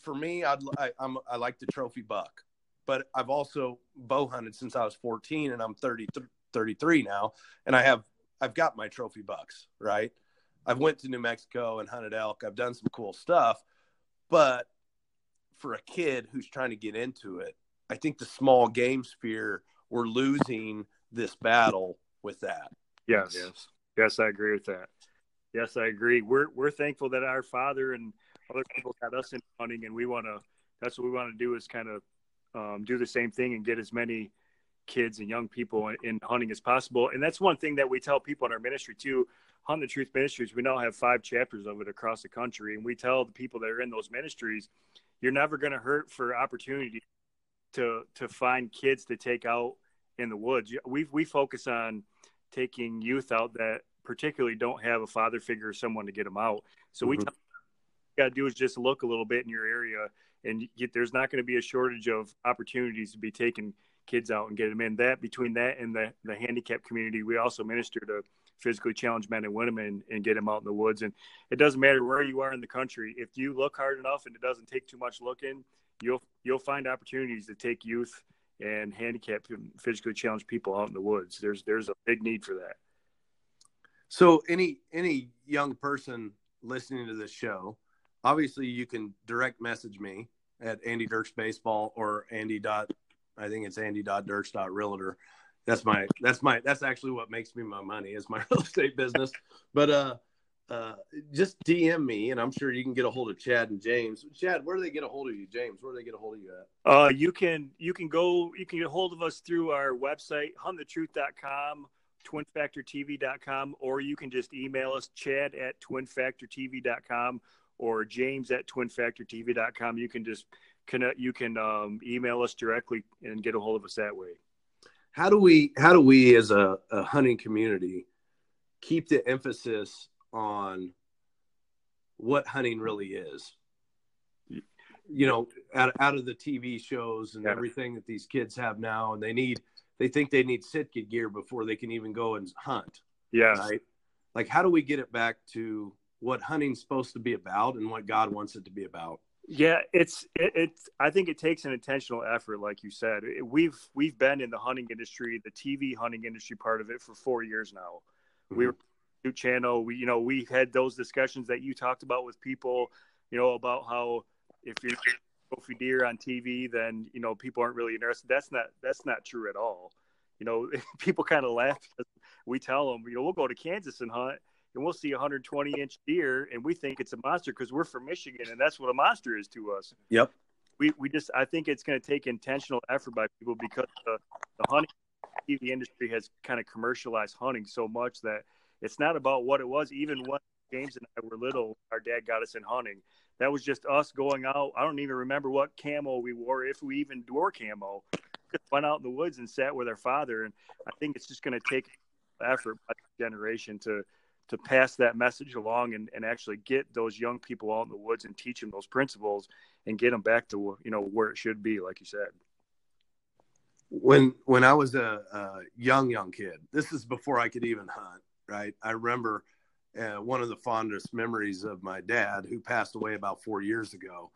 for me, I'd, I, I'm I like the trophy buck, but I've also bow hunted since I was 14, and I'm 30, 33 now, and I have I've got my trophy bucks. Right, I've went to New Mexico and hunted elk. I've done some cool stuff, but for a kid who's trying to get into it, I think the small game sphere we're losing this battle with that. Yes. Yes. Yes, I agree with that. Yes, I agree. We're we're thankful that our father and other people got us in hunting, and we want to. That's what we want to do is kind of um, do the same thing and get as many kids and young people in, in hunting as possible. And that's one thing that we tell people in our ministry too. Hunt the Truth Ministries, we now have five chapters of it across the country, and we tell the people that are in those ministries, you're never going to hurt for opportunity to to find kids to take out in the woods. We we focus on taking youth out that particularly don't have a father figure or someone to get them out. So mm-hmm. we tell got to do is just look a little bit in your area, and there's not going to be a shortage of opportunities to be taking kids out and get them in. That between that and the the handicap community, we also minister to physically challenged men and women and, and get them out in the woods. And it doesn't matter where you are in the country. If you look hard enough and it doesn't take too much looking, you'll you'll find opportunities to take youth and handicapped and physically challenged people out in the woods. There's there's a big need for that. So any any young person listening to this show, obviously you can direct message me at Andy Dirks Baseball or Andy dot I think it's Andy dot Dirks dot Realtor. That's my that's my that's actually what makes me my money is my real estate business. But uh uh, just DM me, and I'm sure you can get a hold of Chad and James. Chad, where do they get a hold of you? James, where do they get a hold of you at? Uh, you can you can go you can get a hold of us through our website, huntthetruth.com, twinfactortv.com, or you can just email us, Chad at twinfactortv.com or James at twinfactortv.com. You can just connect. You can um, email us directly and get a hold of us that way. How do we how do we as a, a hunting community keep the emphasis on what hunting really is. You know, out, out of the TV shows and everything that these kids have now, and they need, they think they need Sitka gear before they can even go and hunt. Yeah. Right. Like, how do we get it back to what hunting's supposed to be about and what God wants it to be about? Yeah, it's it, it's. I think it takes an intentional effort, like you said. We've we've been in the hunting industry, the TV hunting industry part of it for four years now. Mm-hmm. We were channel. We, you know, we had those discussions that you talked about with people, you know, about how if you're trophy deer on TV, then you know people aren't really interested. That's not that's not true at all. You know, people kind of laugh. Because we tell them, you know, we'll go to Kansas and hunt, and we'll see a 120 inch deer, and we think it's a monster because we're from Michigan, and that's what a monster is to us. Yep. We we just I think it's going to take intentional effort by people because the the hunting TV industry has kind of commercialized hunting so much that it's not about what it was. Even when James and I were little, our dad got us in hunting. That was just us going out. I don't even remember what camo we wore, if we even wore camo. Just went out in the woods and sat with our father. And I think it's just going to take effort by the generation to to pass that message along and, and actually get those young people out in the woods and teach them those principles and get them back to you know where it should be, like you said when when I was a, a, young young kid, this is before I could even hunt right? I remember uh, one of the fondest memories of my dad, who passed away about four years ago.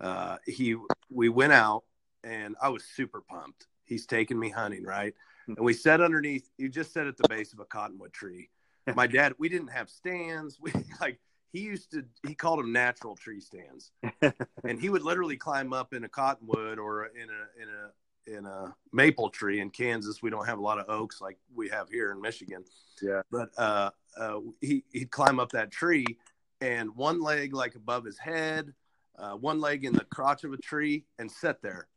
Uh, he, we went out, and I was super pumped. He's taking me hunting, right? And we sat underneath. You just sat at the base of a cottonwood tree. My dad, we didn't have stands. We like he used to. He called them natural tree stands, and he would literally climb up in a cottonwood or in a in a in a maple tree in Kansas. We don't have a lot of oaks like we have here in Michigan. Yeah. But uh, uh, he he'd climb up that tree, and one leg like above his head, uh, one leg in the crotch of a tree, and sit there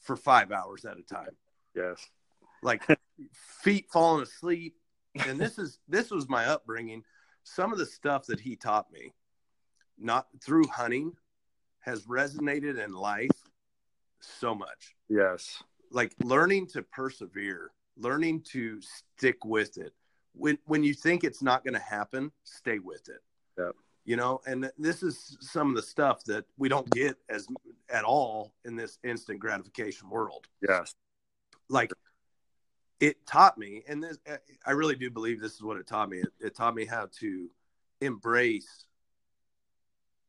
for five hours at a time. Yes. Like feet falling asleep, and this is this was my upbringing. Some of the stuff that he taught me, not through hunting, has resonated in life so much. Yes like learning to persevere, learning to stick with it. When when you think it's not going to happen, stay with it. Yeah. You know, and this is some of the stuff that we don't get as at all in this instant gratification world. Yes. Like it taught me, and this I really do believe this is what it taught me. It, it taught me how to embrace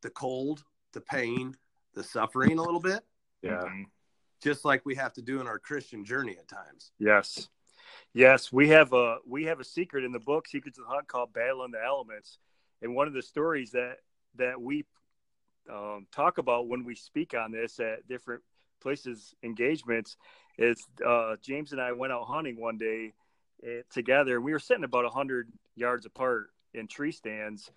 the cold, the pain, the suffering a little bit. Yeah. Mm-hmm just like we have to do in our Christian journey at times. Yes. Yes, we have a we have a secret in the book Secrets of the Hunt called Battle in the Elements. And one of the stories that that we um, talk about when we speak on this at different places engagements is uh, James and I went out hunting one day uh, together. We were sitting about 100 yards apart in tree stands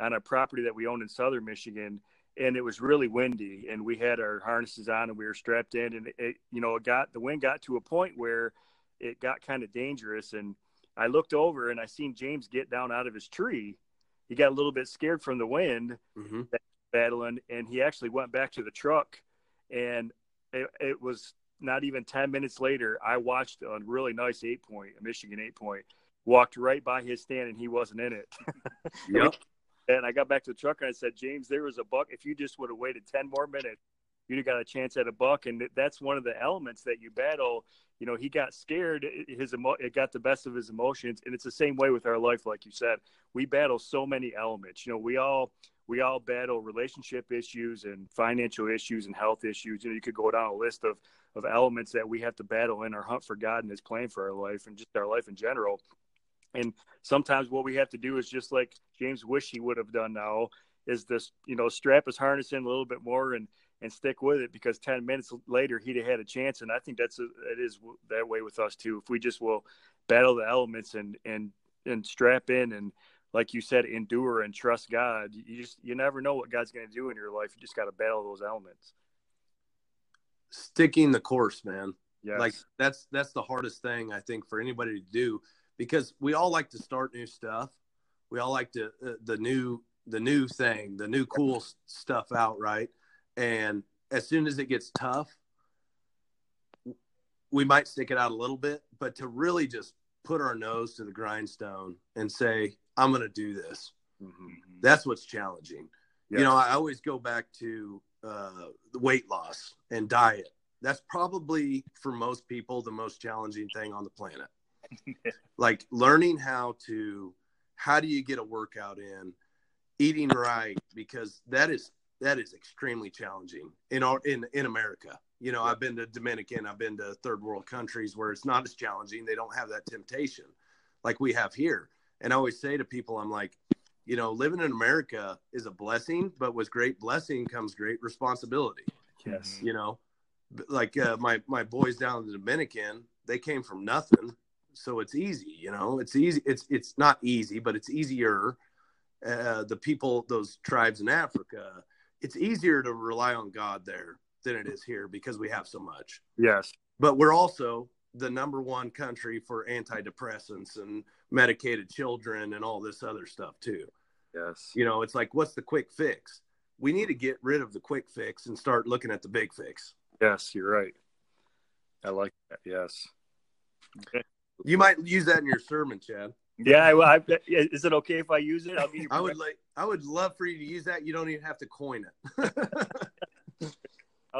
on a property that we owned in southern Michigan and it was really windy and we had our harnesses on and we were strapped in and it, you know it got the wind got to a point where it got kind of dangerous and i looked over and i seen james get down out of his tree he got a little bit scared from the wind mm-hmm. battling and he actually went back to the truck and it, it, was not even 10 minutes later i watched a really nice eight point a michigan eight point walked right by his stand and he wasn't in it yep and I got back to the truck and I said, James, there was a buck. If you just would have waited 10 more minutes, you'd have got a chance at a buck. And that's one of the elements that you battle. You know, he got scared. His emo- it got the best of his emotions, and it's the same way with our life. Like you said, we battle so many elements. You know, we all we all battle relationship issues and financial issues and health issues. You know, you could go down a list of of elements that we have to battle in our hunt for God and His plan for our life and just our life in general. And sometimes what we have to do is just like James wish he would have done now is this, you know, strap his harness in a little bit more and and stick with it because 10 minutes later he'd have had a chance and I think that's a, it is that way with us too. If we just will battle the elements and and and strap in and like you said endure and trust God, you just you never know what God's going to do in your life. You just got to battle those elements. Sticking the course, man. Yes. Like that's that's the hardest thing I think for anybody to do because we all like to start new stuff. We all like to uh, the new the new thing, the new cool stuff out, right? And as soon as it gets tough, we might stick it out a little bit, but to really just put our nose to the grindstone and say, "I'm going to do this." Mm-hmm. That's what's challenging. Yes. You know, I always go back to uh, the weight loss and diet. That's probably for most people the most challenging thing on the planet. like learning how to how do you get a workout in eating right because that is that is extremely challenging in our in in america you know i've been to dominican i've been to third world countries where it's not as challenging they don't have that temptation like we have here and i always say to people i'm like you know living in america is a blessing but with great blessing comes great responsibility. Yes. You know like uh, my my boys down in the dominican they came from nothing so it's easy you know? It's easy it's it's not easy but it's easier uh, the people those tribes in africa it's easier to rely on god there than it is here because we have so much. Yes. But we're also the number one country for antidepressants and medicated children and all this other stuff too yes you know it's like what's the quick fix we need to get rid of the quick fix and start looking at the big fix yes you're right i like that yes okay. You might use that in your sermon, Chad. Yeah, I, I, is it okay if I use it? i would like. I would love for you to use that. You don't even have to coin it.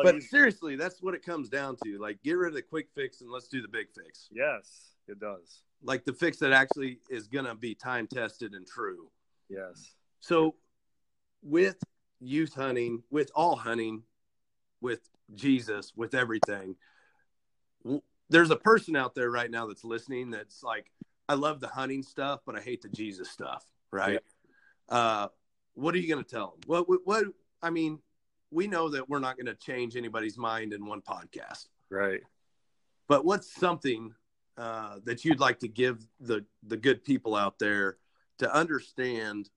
but seriously, that's what it comes down to. Like, get rid of the quick fix and let's do the big fix. Yes, it does. Like the fix that actually is going to be time tested and true. Yes. So, with youth hunting, with all hunting, with Jesus, with everything, there's a person out there right now that's listening that's like, I love the hunting stuff, but I hate the Jesus stuff, right? Yeah. Uh, what are you going to tell them? What, what, what, I mean, we know that we're not going to change anybody's mind in one podcast. Right. But what's something uh, that you'd like to give the, the good people out there to understand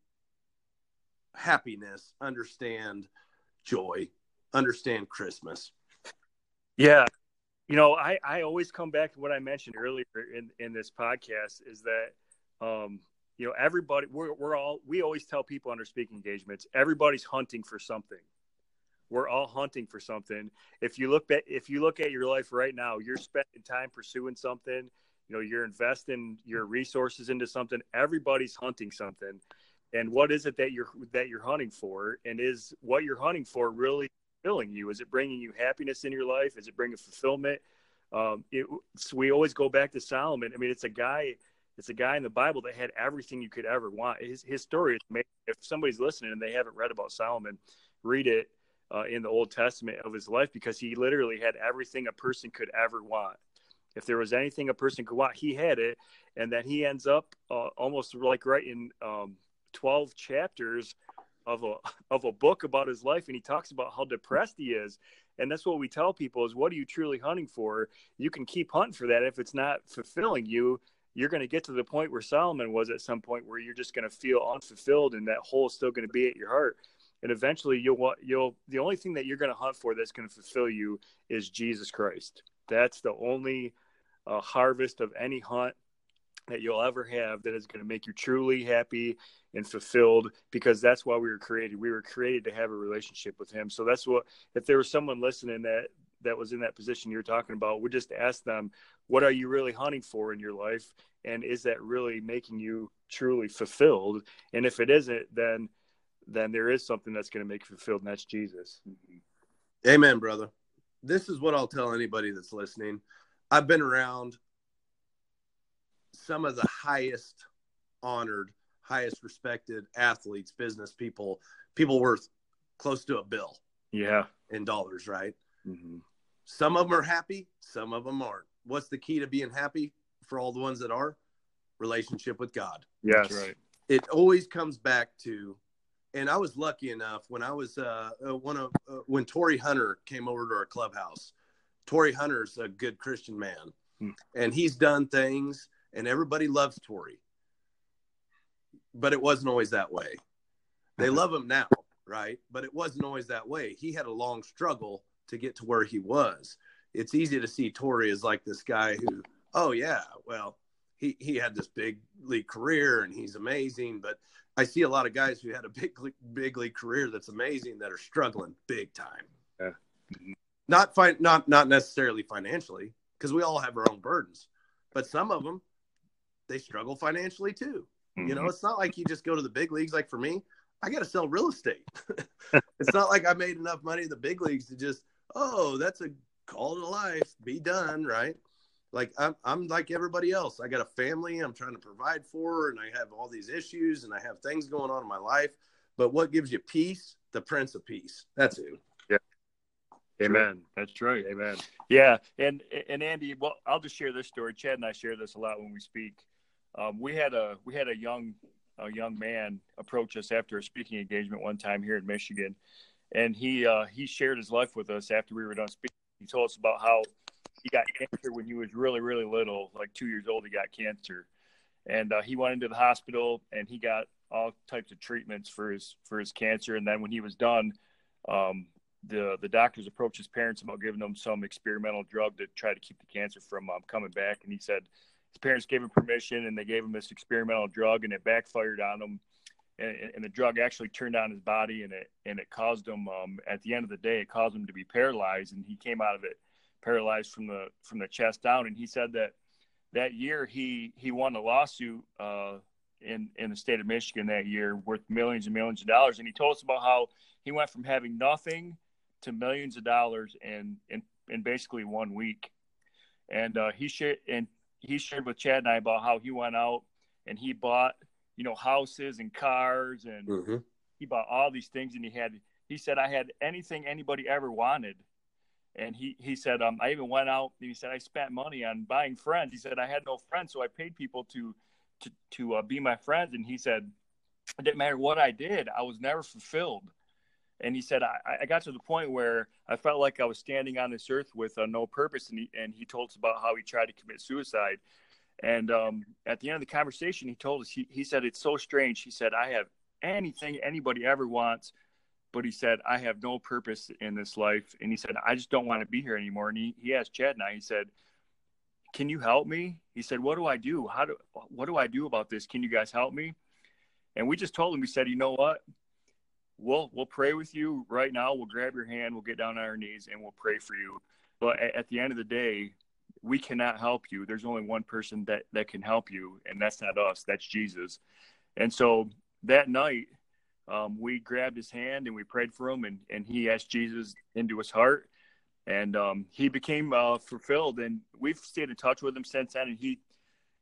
happiness, understand joy, understand Christmas? Yeah, you know, I, I always come back to what I mentioned earlier in, in this podcast is that, um, you know, everybody, we're, we're all, we always tell people under speaking engagements, everybody's hunting for something. We're all hunting for something. If you look at, if you look at your life right now, you're spending time pursuing something, you know, you're investing your resources into something. Everybody's hunting something. And what is it that you're, that you're hunting for? And is what you're hunting for really fulfilling you? Is it bringing you happiness in your life? Is it bringing fulfillment? Um, it, we always go back to Solomon. I mean, it's a guy, it's a guy in the Bible that had everything you could ever want. His, his story is amazing. If somebody's listening and they haven't read about Solomon, read it uh, in the Old Testament of his life because he literally had everything a person could ever want. If there was anything a person could want, he had it. And then he ends up uh, almost like writing um, 12 chapters of a of a book about his life. And he talks about how depressed he is. And that's what we tell people is what are you truly hunting for? You can keep hunting for that. If it's not fulfilling you you're going to get to the point where solomon was at some point where you're just going to feel unfulfilled and that hole is still going to be at your heart and eventually you'll want you'll the only thing that you're going to hunt for that's going to fulfill you is Jesus Christ. That's the only uh, harvest of any hunt that you'll ever have that is going to make you truly happy and fulfilled because that's why we were created. We were created to have a relationship with him. So that's what if there was someone listening that that was in that position you're talking about, we just ask them, what are you really hunting for in your life? And is that really making you truly fulfilled? And if it isn't, then then there is something that's going to make you fulfilled, and that's Jesus. Amen, brother. This is what I'll tell anybody that's listening. I've been around some of the highest honored, highest respected athletes, business people, people worth close to a bill. Yeah. In dollars, right? Mm-hmm. Some of them are happy, some of them aren't. What's the key to being happy for all the ones that are? Relationship with God. Yes. That's right. It always comes back to, and I was lucky enough when I was uh, uh one of uh, when Torii Hunter came over to our clubhouse. Torii Hunter's a good Christian man, hmm. and he's done things and everybody loves Torii. But it wasn't always that way. They love him now, right? But it wasn't always that way. He had a long struggle to get to where he was. It's easy to see Torii as like this guy who, oh yeah, well, he he had this big league career and he's amazing. But I see a lot of guys who had a big big league career that's amazing that are struggling big time. Yeah. Not fi- not not necessarily financially because we all have our own burdens, but some of them they struggle financially too. Mm-hmm. You know, mm-hmm. it's not like you just go to the big leagues. Like for me, I got to sell real estate. it's not like I made enough money in the big leagues to just, oh, that's a call to life, be done, right? Like I'm, I'm like everybody else. I got a family I'm trying to provide for, and I have all these issues, and I have things going on in my life. But what gives you peace? The Prince of Peace. That's it. Yeah. Amen. That's right. Amen. Yeah. And and Andy, well, I'll just share this story. Chad and I share this a lot when we speak um, we had a we had a young a young man approach us after a speaking engagement one time here in Michigan, and he uh, he shared his life with us after we were done speaking. He told us about how he got cancer when he was really really little, like two years old. He got cancer, and uh, he went into the hospital and he got all types of treatments for his for his cancer. And then when he was done, um, the the doctors approached his parents about giving them some experimental drug to try to keep the cancer from um, coming back. And he said his parents gave him permission and they gave him this experimental drug and it backfired on him and, and the drug actually turned on his body and it and it caused him um, at the end of the day it caused him to be paralyzed and he came out of it paralyzed from the from the chest down and he said that that year he he won a lawsuit uh, in in the state of Michigan that year worth millions and millions of dollars and he told us about how he went from having nothing to millions of dollars in in, in basically one week and uh, he shared and he shared with Chad and I about how he went out and he bought, you know, houses and cars and mm-hmm. he bought all these things and he had he said I had anything anybody ever wanted. And he, he said, um, I even went out he said I spent money on buying friends. He said I had no friends, so I paid people to to to uh, be my friends. And he said it didn't matter what I did, I was never fulfilled and he said I, I, got to the point where I felt like I was standing on this earth with uh, no purpose, and he and he told us about how he tried to commit suicide. And um, at the end of the conversation, he told us he, he said it's so strange. He said I have anything anybody ever wants, but he said I have no purpose in this life, and he said I just don't want to be here anymore. And he he asked Chad and I, he said. Can you help me? He said, "What do I do? How do what do I do about this? Can you guys help me?" And we just told him, we said, "You know what? we'll we'll pray with you right now. We'll grab your hand, we'll get down on our knees, and we'll pray for you. But at, at the end of the day, we cannot help you. There's only one person that that can help you, and that's not us. That's Jesus. And so that night, um, we grabbed his hand and we prayed for him, and and he asked Jesus into his heart, and um, he became uh, fulfilled. And we've stayed in touch with him since then, and he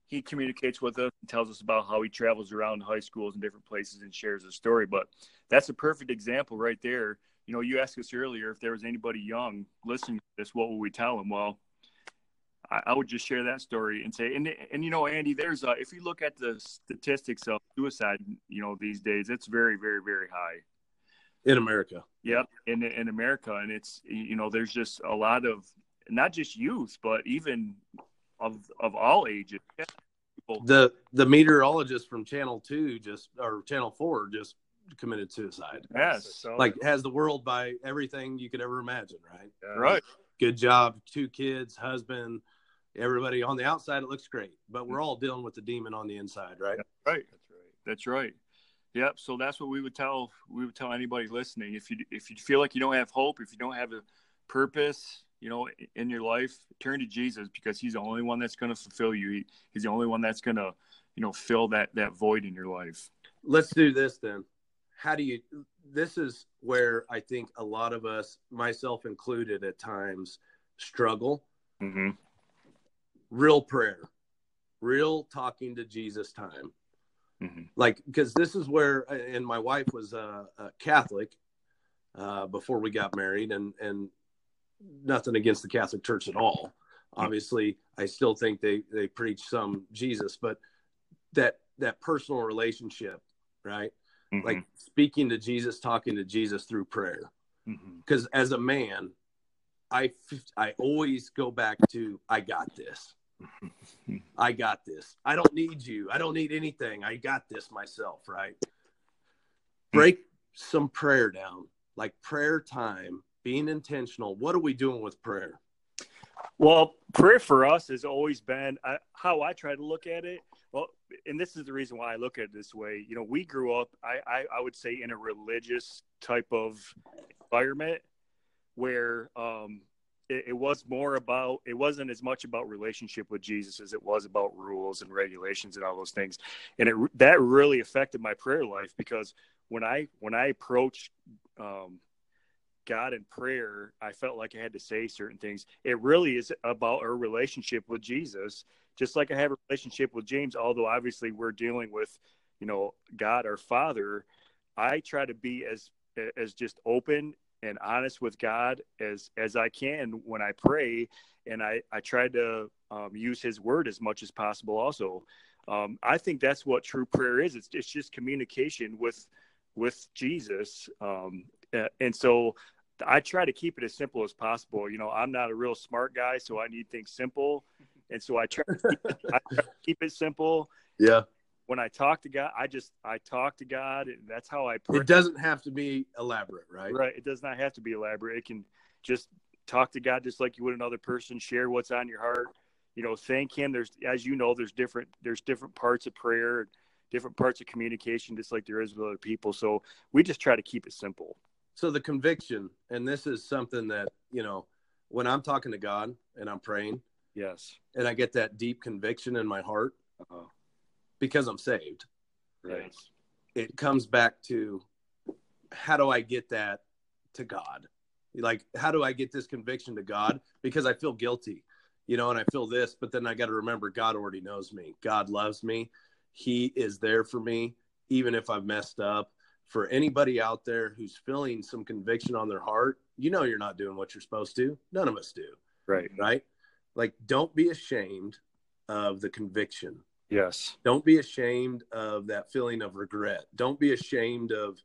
he communicates with us and tells us about how he travels around high schools and different places and shares his story. But that's a perfect example right there. You know, you asked us earlier if there was anybody young listening to this, what would we tell them? Well, I, I would just share that story and say, and and you know, Andy, there's a, if you look at the statistics of suicide, you know, these days, it's very, very, very high in America. Yep, in in America, and it's you know, there's just a lot of not just youth, but even of of all ages. The the meteorologist from Channel Two just or Channel Four just committed suicide. Yes, so, Like has the world by everything you could ever imagine, right? Yeah. right. Good job, two kids, husband, everybody on the outside it looks great, but we're all dealing with the demon on the inside, right? Right. That's right. That's right. Yep. So that's what we would tell we would tell anybody listening. If you if you feel like you don't have hope, if you don't have a purpose, you know, in your life, turn to Jesus because He's the only one that's going to fulfill you. He, he's the only one that's going to, you know, fill that that void in your life. Let's do this then. How do you this is where I think a lot of us, myself included at times, struggle. Mm-hmm. Real prayer, real talking to Jesus time. Mm-hmm. like because this is where and my wife was a, a catholic uh, before we got married and and nothing against the catholic church at all obviously i still think they they preach some jesus but that that personal relationship right Mm-hmm. like speaking to jesus talking to jesus through prayer mm-hmm. because as a man I I always go back to i got this I got this. I don't need you. I don't need anything. I got this myself, right? Break some prayer down, like prayer time, being intentional. What are we doing with prayer? Well, prayer for us has always been uh, how I try to look at it. Well, and this is the reason why I look at it this way. You know, we grew up, I, I, I would say, in a religious type of environment where um, it, it, was more about, it wasn't as much about relationship with Jesus as it was about rules and regulations and all those things. And it, that really affected my prayer life because when I, when I approached, um, God in prayer, I felt like I had to say certain things. It really is about our relationship with Jesus, just like I have a relationship with James, although obviously we're dealing with, you know, God our Father. I try to be as as just open and honest with God as as I can when I pray, and I I try to um, use His Word as much as possible. Also, um, I think that's what true prayer is. It's it's just communication with with Jesus, um, and so I try to keep it as simple as possible. You know, I'm not a real smart guy, so I need things simple, and so I try to keep I try to keep it simple. Yeah. When I talk to God, I just I talk to God, and that's how I pray. It doesn't have to be elaborate, right? Right. It does not have to be elaborate. It can just talk to God just like you would another person. Share what's on your heart. You know, thank Him. There's, as you know, there's different there's different parts of prayer, different parts of communication, just like there is with other people. So we just try to keep it simple so the conviction and this is something that you know when i'm talking to god and i'm praying yes and i get that deep conviction in my heart uh, because i'm saved right it comes back to how do i get that to god like how do i get this conviction to god because i feel guilty you know and i feel this but then i got to remember god already knows me god loves me he is there for me even if i've messed up for anybody out there who's feeling some conviction on their heart, you know you're not doing what you're supposed to. None of us do. Right. Right? Like don't be ashamed of the conviction. Yes. Don't be ashamed of that feeling of regret. Don't be ashamed of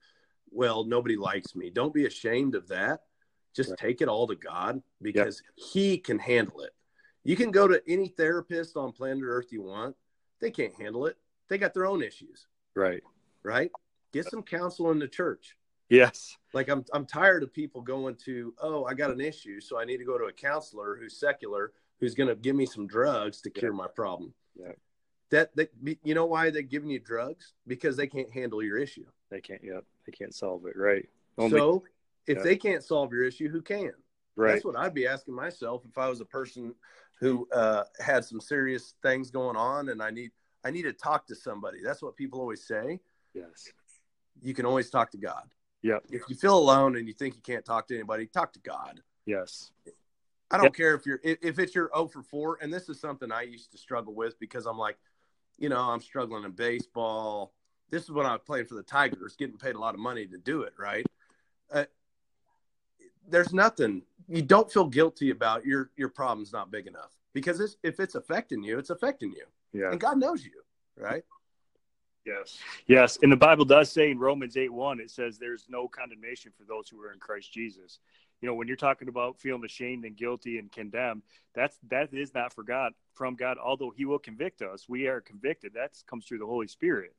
well, nobody likes me. Don't be ashamed of that. Just right. take it all to God because yep. he can handle it. You can go to any therapist on planet Earth you want. They can't handle it. They got their own issues. Right. Right? get some counsel in the church. Yes. Like I'm I'm tired of people going to, oh, I got an issue, so I need to go to a counselor who's secular, who's going to give me some drugs to cure my problem. Yeah. That that you know why they're giving you drugs? Because they can't handle your issue. They can't. Yep. They can't solve it. Right. Only, so if yeah. they can't solve your issue, who can? Right. That's what I'd be asking myself if I was a person who uh, had some serious things going on, and I need I need to talk to somebody. That's what people always say. Yes you can always talk to God. Yeah. If you feel alone and you think you can't talk to anybody, talk to God. Yes. I don't yep. care if you're if it's your 0 for 4, and this is something I used to struggle with because I'm like, you know, I'm struggling in baseball. This is when I was playing for the Tigers, getting paid a lot of money to do it, right? Uh, there's nothing you don't feel guilty about your your problem's not big enough because it's, if it's affecting you, it's affecting you. Yeah. And God knows you, right? Yes. Yes. And the Bible does say in Romans 8 1, it says there's no condemnation for those who are in Christ Jesus. You know, when you're talking about feeling ashamed and guilty and condemned, that's that is not for God from God, although He will convict us. We are convicted. That comes through the Holy Spirit.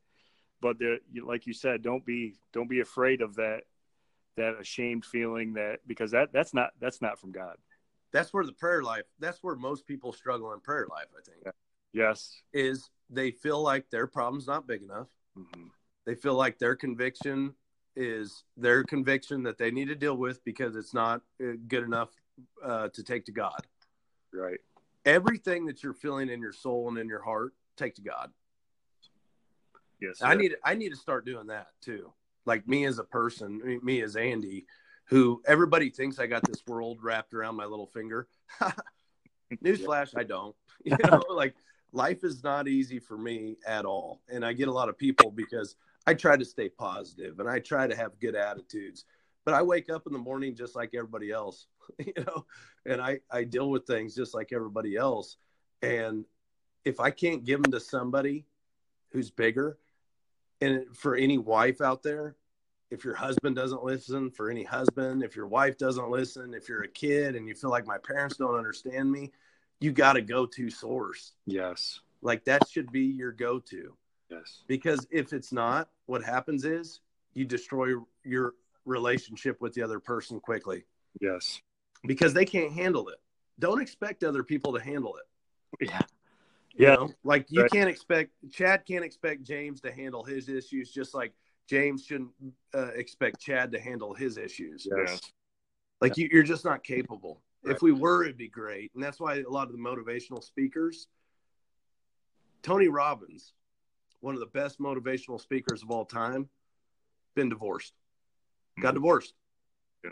but there, like you said, don't be don't be afraid of that that ashamed feeling that because that that's not that's not from God. That's where the prayer life. That's where most people struggle in prayer life. I think. Yes. Is they feel like their problem's not big enough. Mm-hmm. They feel like their conviction is their conviction that they need to deal with because it's not uh, good enough uh, to take to God. Right. Everything that you're feeling in your soul and in your heart, take to God. Yes. Sir. I need I need to start doing that too. Like me as a person, me as Andy, who everybody thinks I got this world wrapped around my little finger. Newsflash, I don't. You know, like life is not easy for me at all. And I get a lot of people because I try to stay positive and I try to have good attitudes. But I wake up in the morning just like everybody else, you know, and I, I deal with things just like everybody else. And if I can't give them to somebody who's bigger, and for any wife out there, if your husband doesn't listen, for any husband, if your wife doesn't listen, if you're a kid and you feel like my parents don't understand me, you got a go to source. Yes. Like that should be your go to. Yes. Because if it's not, what happens is you destroy your relationship with the other person quickly. Yes. Because they can't handle it. Don't expect other people to handle it. Yeah. You yeah. Know? Like you right. can't expect Chad can't expect James to handle his issues just like James shouldn't uh, expect Chad to handle his issues. Yes. Like you, you're just not capable. Right. If we were, it'd be great. And that's why a lot of the motivational speakers, Tony Robbins, one of the best motivational speakers of all time, been divorced, got mm-hmm. divorced. Yeah.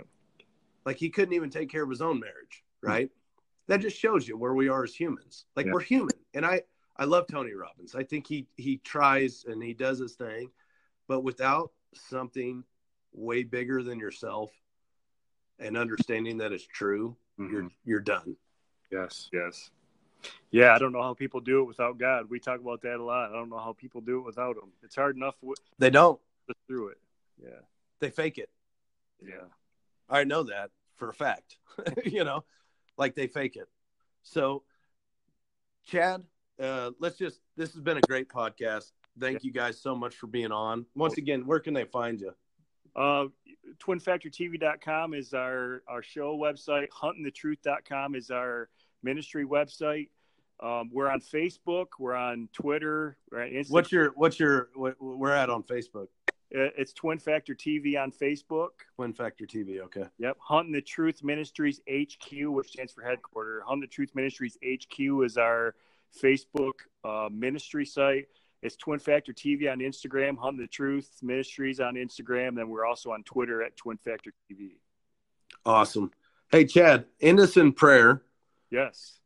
Like he couldn't even take care of his own marriage, right? Mm-hmm. That just shows you where we are as humans. Like yeah. we're human. And I, I love Tony Robbins. I think he he tries and he does his thing, but without something way bigger than yourself and understanding that it's true, mm-hmm. you're you're done. Yes, yes. Yeah, I don't know how people do it without God. We talk about that a lot. I don't know how people do it without Him. It's hard enough. they don't. Just through it. Yeah. They fake it. Yeah. I know that for a fact. you know, like they fake it. So, Chad, uh, let's just, this has been a great podcast. Thank you guys so much for being on. Once again, where can they find you? Uh, twinfactortv.com is our, our show website. Huntingthetruth.com is our ministry website. Um, we're on Facebook. We're on Twitter. We're on Instagram. What's your, what's your, what, we're at on Facebook? It's Twin Factor TV on Facebook. Twin Factor TV, okay. Yep. Hunting the Truth Ministries HQ, which stands for headquarters. Hunting the Truth Ministries HQ is our Facebook uh, ministry site. It's Twin Factor TV on Instagram, Hunt the Truth Ministries on Instagram. Then we're also on Twitter at Twin Factor TV. Awesome. Hey, Chad, end us in prayer. Yes.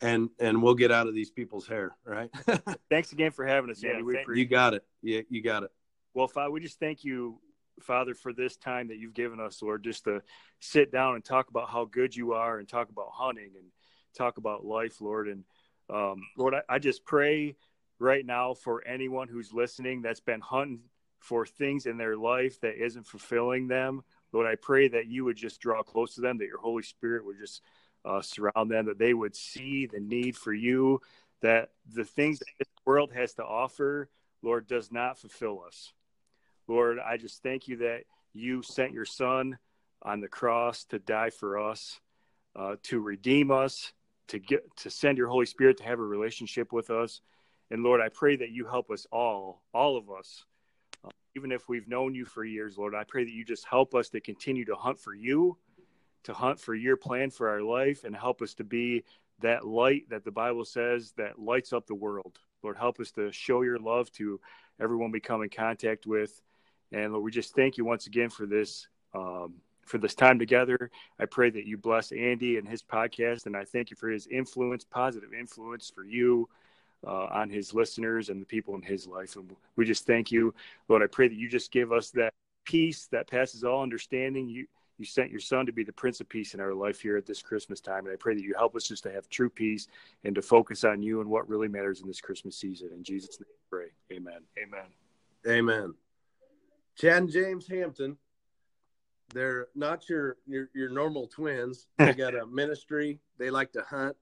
And and we'll get out of these people's hair, right? Thanks again for having us, Andy. Yeah, you got it. Yeah, you got it. Well, Father, we just thank you, Father, for this time that you've given us, Lord, just to sit down and talk about how good you are and talk about hunting and talk about life, Lord. And um, Lord, I, I just pray right now for anyone who's listening that's been hunting for things in their life that isn't fulfilling them. Lord, I pray that you would just draw close to them, that your Holy Spirit would just uh, surround them, that they would see the need for you, that the things that this world has to offer, Lord, does not fulfill us. Lord, I just thank you that you sent your Son on the cross to die for us, uh, to redeem us, to get to send your Holy Spirit to have a relationship with us. And Lord, I pray that you help us all, all of us, uh, even if we've known you for years, Lord. I pray that you just help us to continue to hunt for you, to hunt for your plan for our life, and help us to be that light that the Bible says that lights up the world. Lord, help us to show your love to everyone we come in contact with. And Lord, we just thank you once again for this um, for this time together. I pray that you bless Andy and his podcast, and I thank you for his influence, positive influence for you uh, on his listeners and the people in his life. And we just thank you, Lord. I pray that you just give us that peace that passes all understanding. You you sent your son to be the prince of peace in our life here at this Christmas time. And I pray that you help us just to have true peace and to focus on you and what really matters in this Christmas season. In Jesus' name, pray. Amen. Amen. Amen. Chad and James Hampton they're not your your your normal twins. They got a ministry. They like to hunt.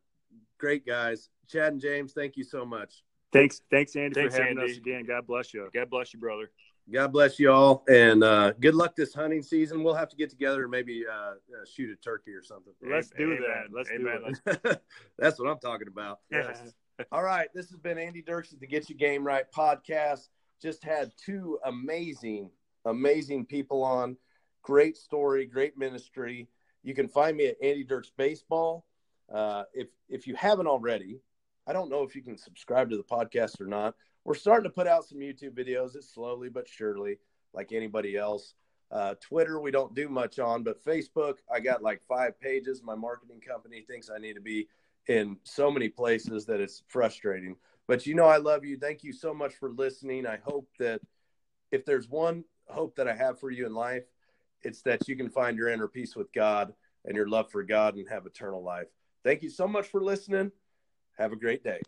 Great guys. Chad and James, thank you so much. Thanks, thanks, Andy, Thanks, for having Andy. us again. God bless you. God bless you, brother. God bless you all, and uh, good luck this hunting season. We'll have to get together and maybe uh, uh, shoot a turkey or something. Let's do Amen. that. Let's Amen. do that. That's what I'm talking about. Yes. All right, this has been Andy Dirks at the Get Your Game Right podcast. Just had two amazing, amazing people on. Great story, great ministry. You can find me at Andy Dirks Baseball. Uh, if if you haven't already, I don't know if you can subscribe to the podcast or not. We're starting to put out some YouTube videos. It's slowly but surely, like anybody else. Uh, Twitter, we don't do much on, but Facebook, I got like five pages. My marketing company thinks I need to be in so many places that it's frustrating. But you know, I love you. Thank you so much for listening. I hope that if there's one hope that I have for you in life, it's that you can find your inner peace with God and your love for God and have eternal life. Thank you so much for listening. Have a great day.